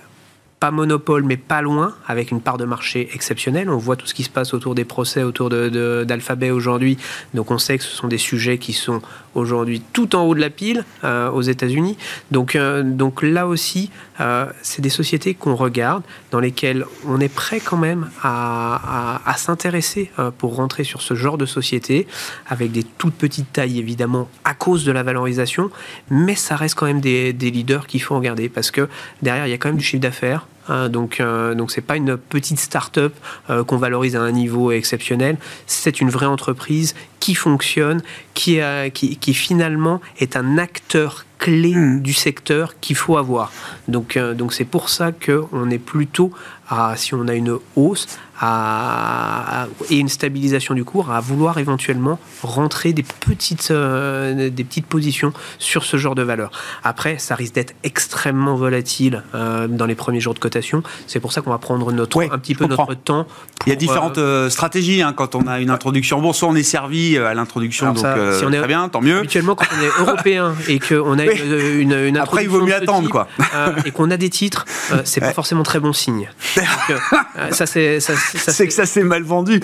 E: pas monopole, mais pas loin, avec une part de marché exceptionnelle. On voit tout ce qui se passe autour des procès, autour d'Alphabet de, aujourd'hui. Donc on sait que ce sont des sujets qui sont aujourd'hui tout en haut de la pile euh, aux États-Unis. Donc, euh, donc là aussi, euh, c'est des sociétés qu'on regarde, dans lesquelles on est prêt quand même à, à, s'intéresser pour rentrer sur ce genre de société, avec des toutes petites tailles évidemment à cause de la valorisation, mais ça reste quand même des, des leaders qu'il faut regarder, parce que derrière, il y a quand même du chiffre d'affaires donc, euh, donc c'est pas une petite start-up euh, qu'on valorise à un niveau exceptionnel. C'est une vraie entreprise qui fonctionne, qui, qui, qui finalement est un acteur clé mmh. du secteur qu'il faut avoir. Donc, euh, donc c'est pour ça qu'on est plutôt à, si on a une hausse, et une stabilisation du cours, à vouloir éventuellement rentrer des petites, euh, des petites positions sur ce genre de valeur. Après, ça risque d'être extrêmement volatile euh, dans les premiers jours de cotation. C'est pour ça qu'on va prendre notre, un petit peu notre temps.
A: Il y a différentes euh, stratégies hein, quand on a une introduction. Bon, soit on est servi à l'introduction, donc si on est, très bien, tant mieux.
E: Habituellement, quand on est européen *laughs* et qu'on a une, une,
A: Après, il vaut mieux attendre, quoi.
E: et qu'on a des titres, c'est pas forcément très bon signe. ça, c'est *laughs*
A: c'est que ça s'est mal vendu.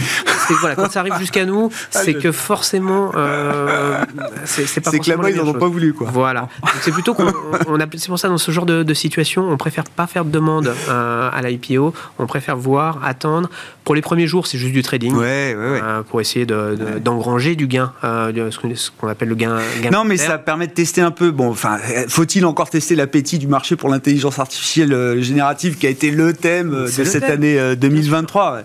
E: Voilà, quand ça arrive jusqu'à nous, ah, c'est que forcément, euh, c'est pas.
A: C'est que là-bas ils n'en ont pas voulu, quoi.
E: Voilà. C'est plutôt qu'on *laughs* c'est pour ça dans ce genre de, situation, on préfère pas faire de demande euh, à l'IPO, on préfère voir, attendre. Pour les premiers jours, c'est juste du trading,
A: ouais, ouais,
E: euh, pour essayer d'engranger du gain, ce qu'on appelle le gain.
A: non, mais ça permet de tester un peu. Bon, enfin, faut-il encore tester l'appétit du marché pour l'intelligence artificielle générative, qui a été le thème de cette année 2023?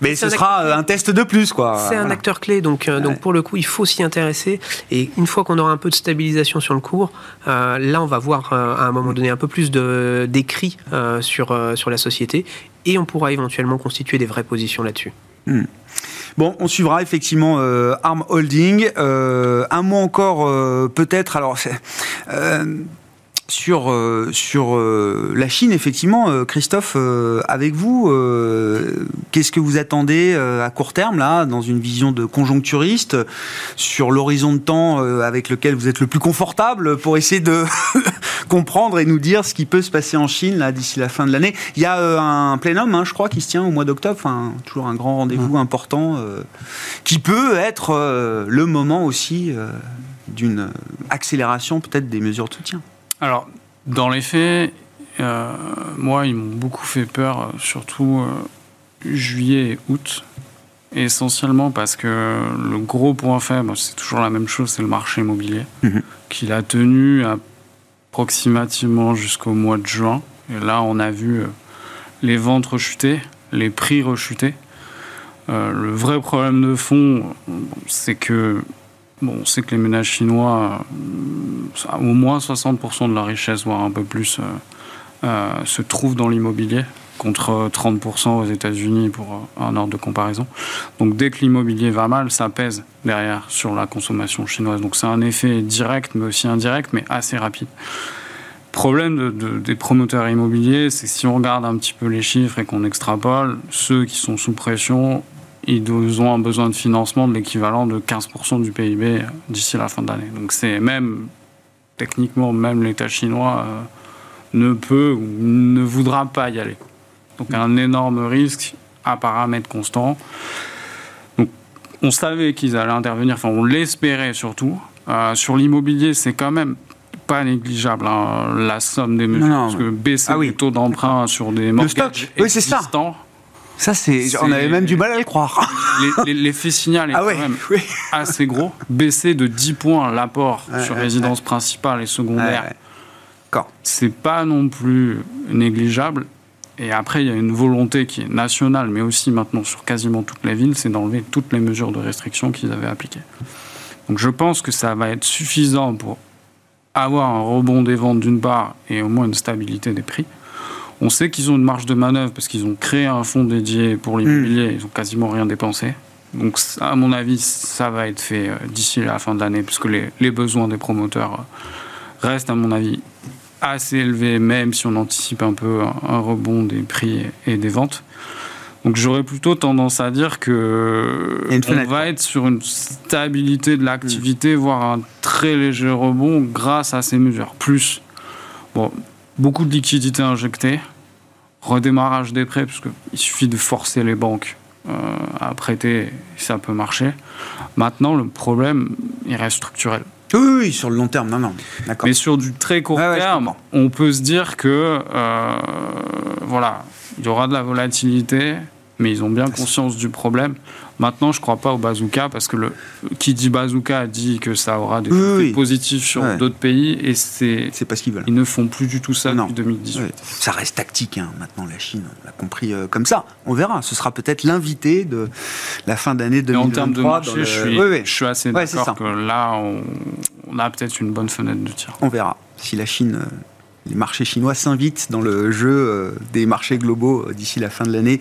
A: Mais ce sera un test de plus, quoi.
E: C'est un acteur clé, donc, euh, donc pour le coup, il faut s'y intéresser. Et une fois qu'on aura un peu de stabilisation sur le cours, euh, là, on va voir euh, à un moment donné un peu plus d'écrits sur, sur la société et on pourra éventuellement constituer des vraies positions là-dessus.
A: Hmm. Bon, on suivra effectivement Arm Holding. un mot encore, peut-être. Alors, sur, euh, sur euh, la Chine, effectivement, euh, Christophe, avec vous, qu'est-ce que vous attendez à court terme, là, dans une vision de conjoncturiste, sur l'horizon de temps avec lequel vous êtes le plus confortable pour essayer de *laughs* comprendre et nous dire ce qui peut se passer en Chine, là, d'ici la fin de l'année? Il y a un plénum, hein, je crois, qui se tient au mois d'octobre, enfin, toujours un grand rendez-vous important, qui peut être le moment aussi d'une accélération peut-être des mesures de soutien.
C: Alors, dans les faits, euh, moi, ils m'ont beaucoup fait peur, euh, surtout euh, juillet et août. Essentiellement parce que le gros point faible, c'est toujours la même chose, c'est le marché immobilier, mhm. qu'il a tenu approximativement jusqu'au mois de juin. Et là, on a vu les ventes rechuter, les prix rechuter. le vrai problème de fond, c'est que On sait que les ménages chinois, euh, au moins 60% de la richesse, voire un peu plus, euh, euh, se trouvent dans l'immobilier, contre 30% aux États-Unis pour un ordre de comparaison. Donc dès que l'immobilier va mal, ça pèse derrière sur la consommation chinoise. Donc c'est un effet direct, mais aussi indirect, mais assez rapide. Problème des promoteurs immobiliers, c'est si on regarde un petit peu les chiffres et qu'on extrapole, ceux qui sont sous pression ils ont un besoin de financement de l'équivalent de 15% du PIB d'ici la fin de l'année. Donc c'est même, techniquement, même l'État chinois euh, ne peut ou ne voudra pas y aller. Donc un énorme risque à paramètres constants. Donc on savait qu'ils allaient intervenir, enfin on l'espérait surtout. Euh, sur l'immobilier, c'est quand même pas négligeable hein, la somme des mesures, parce que baisser ah les taux d'emprunt sur des mortgages
A: oui, existants, ça, c'est, on avait même du mal à le croire.
C: L'effet signal est ah quand même assez gros. Baisser de 10 points l'apport sur résidence principale et secondaire, c'est pas non plus négligeable. Et après, il y a une volonté qui est nationale, mais aussi maintenant sur quasiment toutes les villes, c'est d'enlever toutes les mesures de restriction qu'ils avaient appliquées. Donc je pense que ça va être suffisant pour avoir un rebond des ventes d'une part et au moins une stabilité des prix. On sait qu'ils ont une marge de manœuvre parce qu'ils ont créé un fonds dédié pour l'immobilier, hmm. ils n'ont quasiment rien dépensé. Donc, à mon avis, ça va être fait euh, d'ici la fin de l'année, puisque les, les, besoins des promoteurs euh, restent, à mon avis, assez élevés, même si on anticipe un peu un, rebond des prix et des ventes. Donc j'aurais plutôt tendance à dire que on va être sur une stabilité de l'activité, voire un très léger rebond grâce à ces mesures. Plus, bon, beaucoup de liquidités injectées, redémarrage des prêts, puisqu'il suffit de forcer les banques euh, à prêter, ça peut marcher. Maintenant, le problème, il reste structurel.
A: Oui, sur le long terme, non, non.
C: Mais sur du très court terme, on peut se dire que, euh, voilà, il y aura de la volatilité, mais ils ont bien conscience du problème. Maintenant, je ne crois pas au bazooka parce que le, qui dit bazooka dit que ça aura des effets positifs sur d'autres pays et c'est.
A: C'est pas ce qu'ils veulent.
C: Ils ne font plus du tout ça depuis 2018.
A: Ça reste tactique, hein. maintenant la Chine, on l'a compris euh, comme ça. On verra. Ce sera peut-être l'invité de la fin d'année 2023.
C: en termes de marché, je, suis, je, suis, assez d'accord que là, on, on a peut-être une bonne fenêtre de tir.
A: On verra si la Chine euh, les marchés chinois s'invitent dans le jeu euh, des marchés globaux euh, d'ici la fin de l'année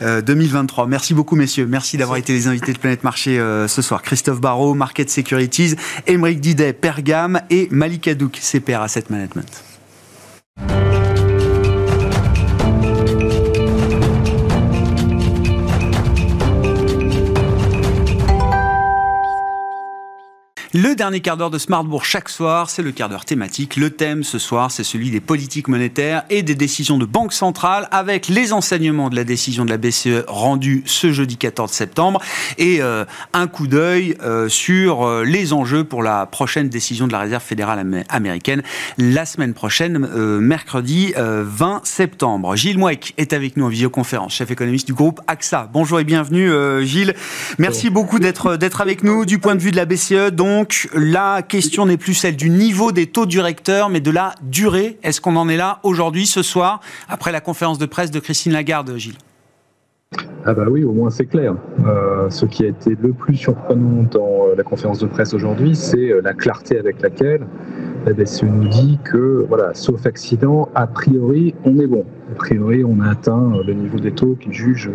A: 2023. Merci beaucoup, messieurs. Merci d'avoir été les invités de Planète Marché ce soir. Christophe Barrault, Market Securities, Émeric Didet, Pergam et Malik Adouk, CPR Asset Management. Le dernier quart d'heure de Smartbourg chaque soir, c'est le quart d'heure thématique. Le thème ce soir, c'est celui des politiques monétaires et des décisions de banque centrale avec les enseignements de la décision de la BCE rendue ce jeudi 14 septembre et euh, un coup d'œil euh, sur euh, les enjeux pour la prochaine décision de la Réserve fédérale américaine la semaine prochaine, mercredi 20 septembre. Gilles Mouek est avec nous en visioconférence, chef économiste du groupe AXA. Bonjour et bienvenue Gilles. Merci beaucoup d'être d'être avec nous du point de vue de la BCE. Donc donc la question n'est plus celle du niveau des taux directeurs, mais de la durée. Est-ce qu'on en est là aujourd'hui, ce soir, après la conférence de presse de Christine Lagarde, Gilles?
F: Ah bah oui, au moins c'est clair. Euh, ce qui a été le plus surprenant dans euh, la conférence de presse aujourd'hui, c'est euh, la clarté avec laquelle la BCE nous dit que, voilà, sauf accident, a priori, on est bon. A priori, on a atteint le niveau des taux qu'ils jugent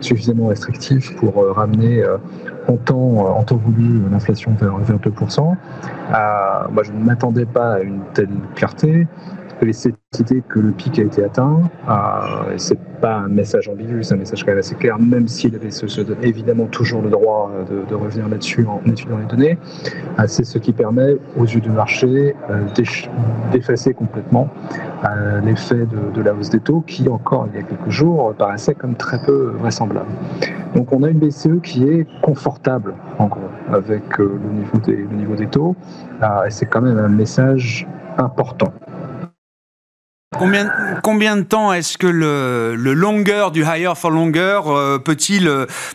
F: suffisamment restrictif pour ramener en temps, en temps voulu l'inflation vers, vers 2%. moi, je ne m'attendais pas à une telle clarté peux laisser citer que le pic a été atteint. Euh, c'est pas un message ambigu, c'est un message quand même assez clair, même s'il avait se donne évidemment toujours le droit de, de revenir là-dessus en étudiant les données. Euh, c'est ce qui permet aux yeux du marché euh, d'effacer complètement euh, l'effet de, la hausse des taux qui, encore il y a quelques jours, paraissait comme très peu vraisemblable. Donc on a une BCE qui est confortable, en gros, avec le, niveau des, le niveau des taux. et c'est quand même un message important.
A: Combien, combien de temps est-ce que le, le, longueur du higher for longer euh, peut-il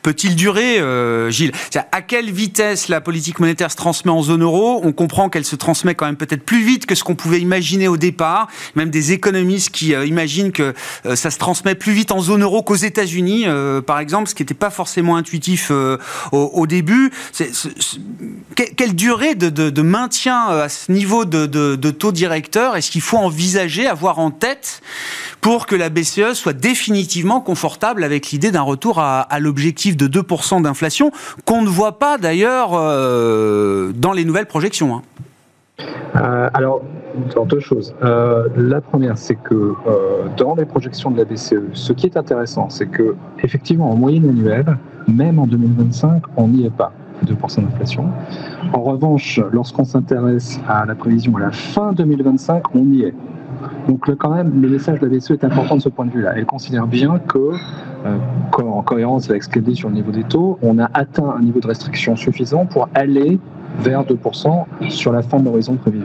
A: peut-il durer, euh, Gilles? À quelle vitesse la politique monétaire se transmet en zone euro? On comprend qu'elle se transmet quand même peut-être plus vite que ce qu'on pouvait imaginer au départ. Même des économistes qui euh, imaginent que ça se transmet plus vite en zone euro qu'aux États-Unis, par exemple, ce qui n'était pas forcément intuitif au, au, début. quelle durée de, de, de, maintien à ce niveau de, de taux directeur est-ce qu'il faut envisager, avoir en tête pour que la BCE soit définitivement confortable avec l'idée d'un retour à, l'objectif de 2% d'inflation, qu'on ne voit pas d'ailleurs euh, dans les nouvelles projections. Hein.
F: Euh, alors, deux choses. Euh, la première, c'est que dans les projections de la BCE, ce qui est intéressant, c'est que effectivement, en moyenne annuelle, même en 2025, on n'y est pas. 2% d'inflation. En revanche, lorsqu'on s'intéresse à la prévision à la fin 2025, on y est. Donc quand même, le message de la BCE est important de ce point de vue-là. Elle considère bien que, euh, en cohérence avec ce qu'elle dit sur le niveau des taux, on a atteint un niveau de restriction suffisant pour aller vers 2% sur la fin de l'horizon prévu.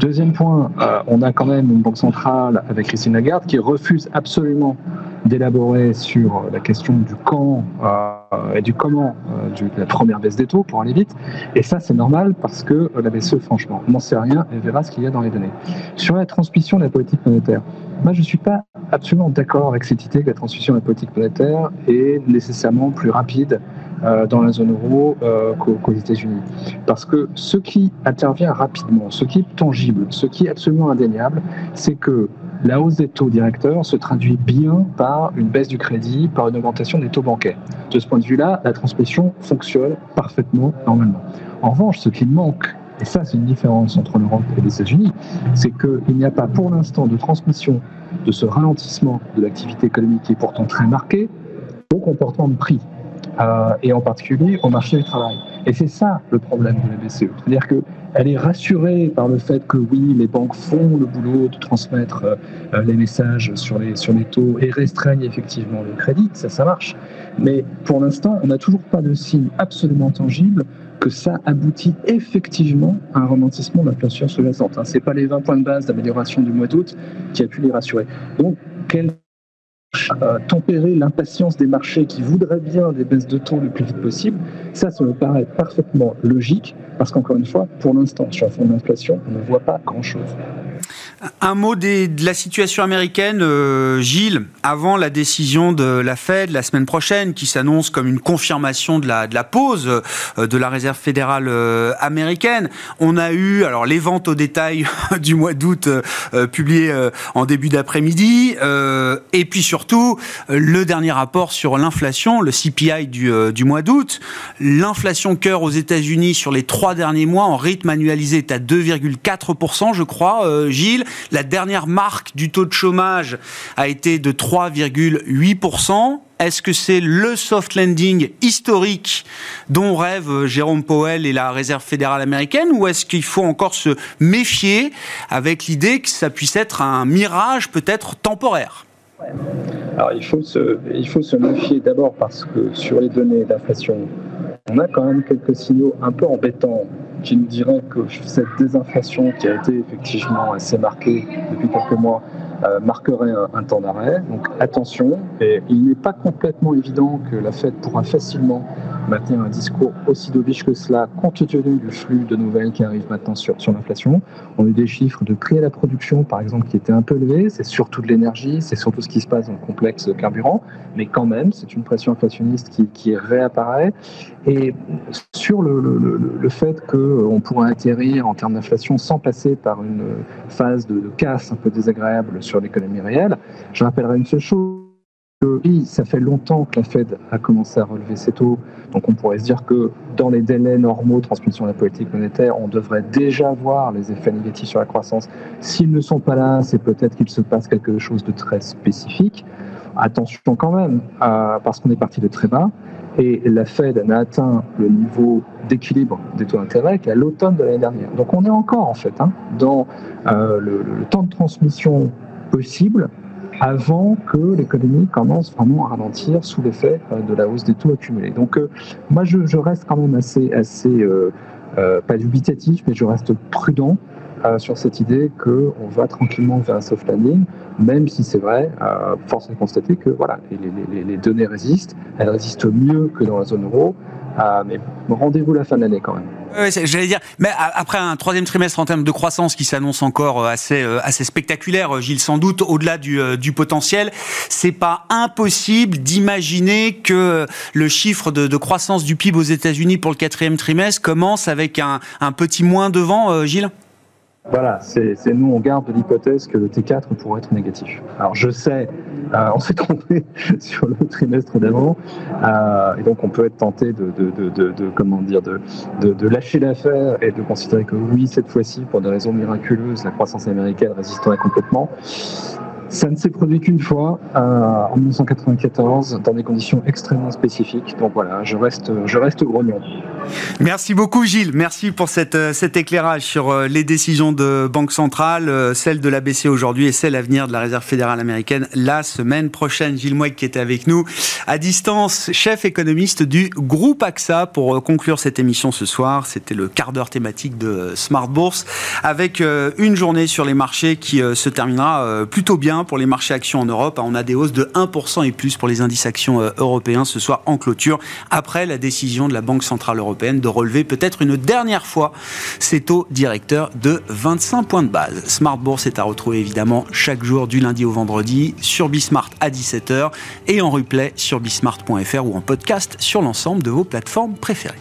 F: Deuxième point, euh, on a quand même une banque centrale avec Christine Lagarde qui refuse absolument d'élaborer sur la question du quand euh, et du comment euh, de la première baisse des taux pour aller vite. Et ça, c'est normal parce que euh, la BCE, franchement, n'en sait rien et verra ce qu'il y a dans les données. Sur la transmission de la politique monétaire, moi, je ne suis pas absolument d'accord avec cette idée que la transmission de la politique monétaire est nécessairement plus rapide dans la zone euro qu'aux États-Unis. Parce que ce qui intervient rapidement, ce qui est tangible, ce qui est absolument indéniable, c'est que la hausse des taux directeurs se traduit bien par une baisse du crédit, par une augmentation des taux bancaires. De ce point de vue-là, la transmission fonctionne parfaitement normalement. En revanche, ce qui manque, et ça c'est une différence entre l'Europe et les États-Unis, c'est qu'il n'y a pas pour l'instant de transmission de ce ralentissement de l'activité économique qui est pourtant très marqué au comportement de prix, euh, et en particulier au marché du travail. Et c'est ça le problème de la BCE. C'est-à-dire qu'elle est rassurée par le fait que oui, les banques font le boulot de transmettre euh, les messages sur les, sur les taux et restreignent effectivement le crédit, ça, ça marche. Mais pour l'instant, on n'a toujours pas de signe absolument tangible que ça aboutit effectivement à un ralentissement de l'inflation sous-jacente. Hein. Ce n'est pas les 20 points de base d'amélioration du mois d'août qui a pu les rassurer. Donc, tempérer l'impatience des marchés qui voudraient bien des baisses de taux le plus vite possible, ça, ça me paraît parfaitement logique, parce qu'encore une fois, pour l'instant, sur un fond d'inflation, on ne voit pas grand-chose.
A: Un mot de la situation américaine, euh, Gilles, avant la décision de la Fed la semaine prochaine, qui s'annonce comme une confirmation de la, de la pause euh, de la Réserve fédérale euh, américaine. On a eu alors les ventes au détail *laughs* du mois d'août publiées en début d'après-midi, et puis surtout le dernier rapport sur l'inflation, le CPI du, du mois d'août. L'inflation cœur aux États-Unis sur les trois derniers mois en rythme annualisé est à 2,4%, je crois, Gilles. La dernière marque du taux de chômage a été de 3,8%. Est-ce que c'est le soft landing historique dont rêvent Jérôme Powell et la Réserve fédérale américaine ou est-ce qu'il faut encore se méfier avec l'idée que ça puisse être un mirage peut-être temporaire?
F: Alors il faut se, il faut se méfier d'abord parce que sur les données d'inflation, on a quand même quelques signaux un peu embêtants qui nous dirait que cette désinflation qui a été effectivement assez marquée depuis quelques mois euh, marquerait un, temps d'arrêt. Donc attention, et il n'est pas complètement évident que la Fed pourra facilement maintenir un discours aussi dovish que cela, compte tenu du flux de nouvelles qui arrivent maintenant sur, l'inflation. On a eu des chiffres de prix à la production, par exemple, qui étaient un peu élevés. C'est surtout de l'énergie, c'est surtout ce qui se passe dans le complexe carburant, mais quand même, c'est une pression inflationniste qui réapparaît. Et sur le, fait qu'on pourrait atterrir en termes d'inflation sans passer par une phase de, de casse un peu désagréable sur l'économie réelle, je rappellerai une seule chose oui, ça fait longtemps que la Fed a commencé à relever ses taux, donc on pourrait se dire que dans les délais normaux de transmission de la politique monétaire, on devrait déjà voir les effets négatifs sur la croissance. S'ils ne sont pas là, c'est peut-être qu'il se passe quelque chose de très spécifique. Attention quand même, parce qu'on est parti de très bas, et la Fed n'a atteint le niveau d'équilibre des taux d'intérêt qu'à l'automne de l'année dernière. Donc on est encore en fait hein, dans euh, le, temps de transmission possible avant que l'économie commence vraiment à ralentir sous l'effet euh, de la hausse des taux accumulés. Donc euh, moi je, reste quand même assez, assez euh, euh, pas dubitatif, mais je reste prudent euh, sur cette idée qu'on va tranquillement vers un soft landing, même si c'est vrai, euh, force est de constater que voilà, les, données résistent, elles résistent mieux que dans la zone euro, mais rendez-vous la fin de l'année quand même.
A: Ouais, J'allais dire, mais après un troisième trimestre en termes de croissance qui s'annonce encore euh, assez euh, spectaculaire, euh, Gilles, sans doute au-delà du, du potentiel, c'est pas impossible d'imaginer que le chiffre de, de, croissance du PIB aux États-Unis pour le quatrième trimestre commence avec un, un petit moins devant, Gilles?
F: Voilà, c'est nous, on garde l'hypothèse que le T4 pourrait être négatif. Alors je sais, euh, *laughs* on s'est trompé *laughs* sur le trimestre d'avant, euh, et donc on peut être tenté de, de, de, de comment dire, de, de, lâcher l'affaire et de considérer que oui, cette fois-ci, pour des raisons miraculeuses, la croissance américaine résisterait complètement. Ça ne s'est produit qu'une fois, euh, en 1994, dans des conditions extrêmement spécifiques. Donc voilà, je reste, je reste grognon.
A: Merci beaucoup Gilles, merci pour cette, euh, cet éclairage sur euh, les décisions de Banque centrale, euh, celle de la BCE aujourd'hui et celle à venir de la Réserve fédérale américaine la semaine prochaine. Gilles Mouek qui était avec nous à distance, chef économiste du groupe AXA pour conclure cette émission ce soir. C'était le quart d'heure thématique de Smart Bourse avec une journée sur les marchés qui se terminera plutôt bien pour les marchés actions en Europe. On a des hausses de 1% et plus pour les indices actions européens ce soir en clôture après la décision de la Banque centrale européenne de relever peut-être une dernière fois ses taux directeurs de 25 points de base. Smart Bourse est à retrouver évidemment chaque jour du lundi au vendredi sur Bismart à 17h et en replay sur bismart.fr ou en podcast sur l'ensemble de vos plateformes préférées.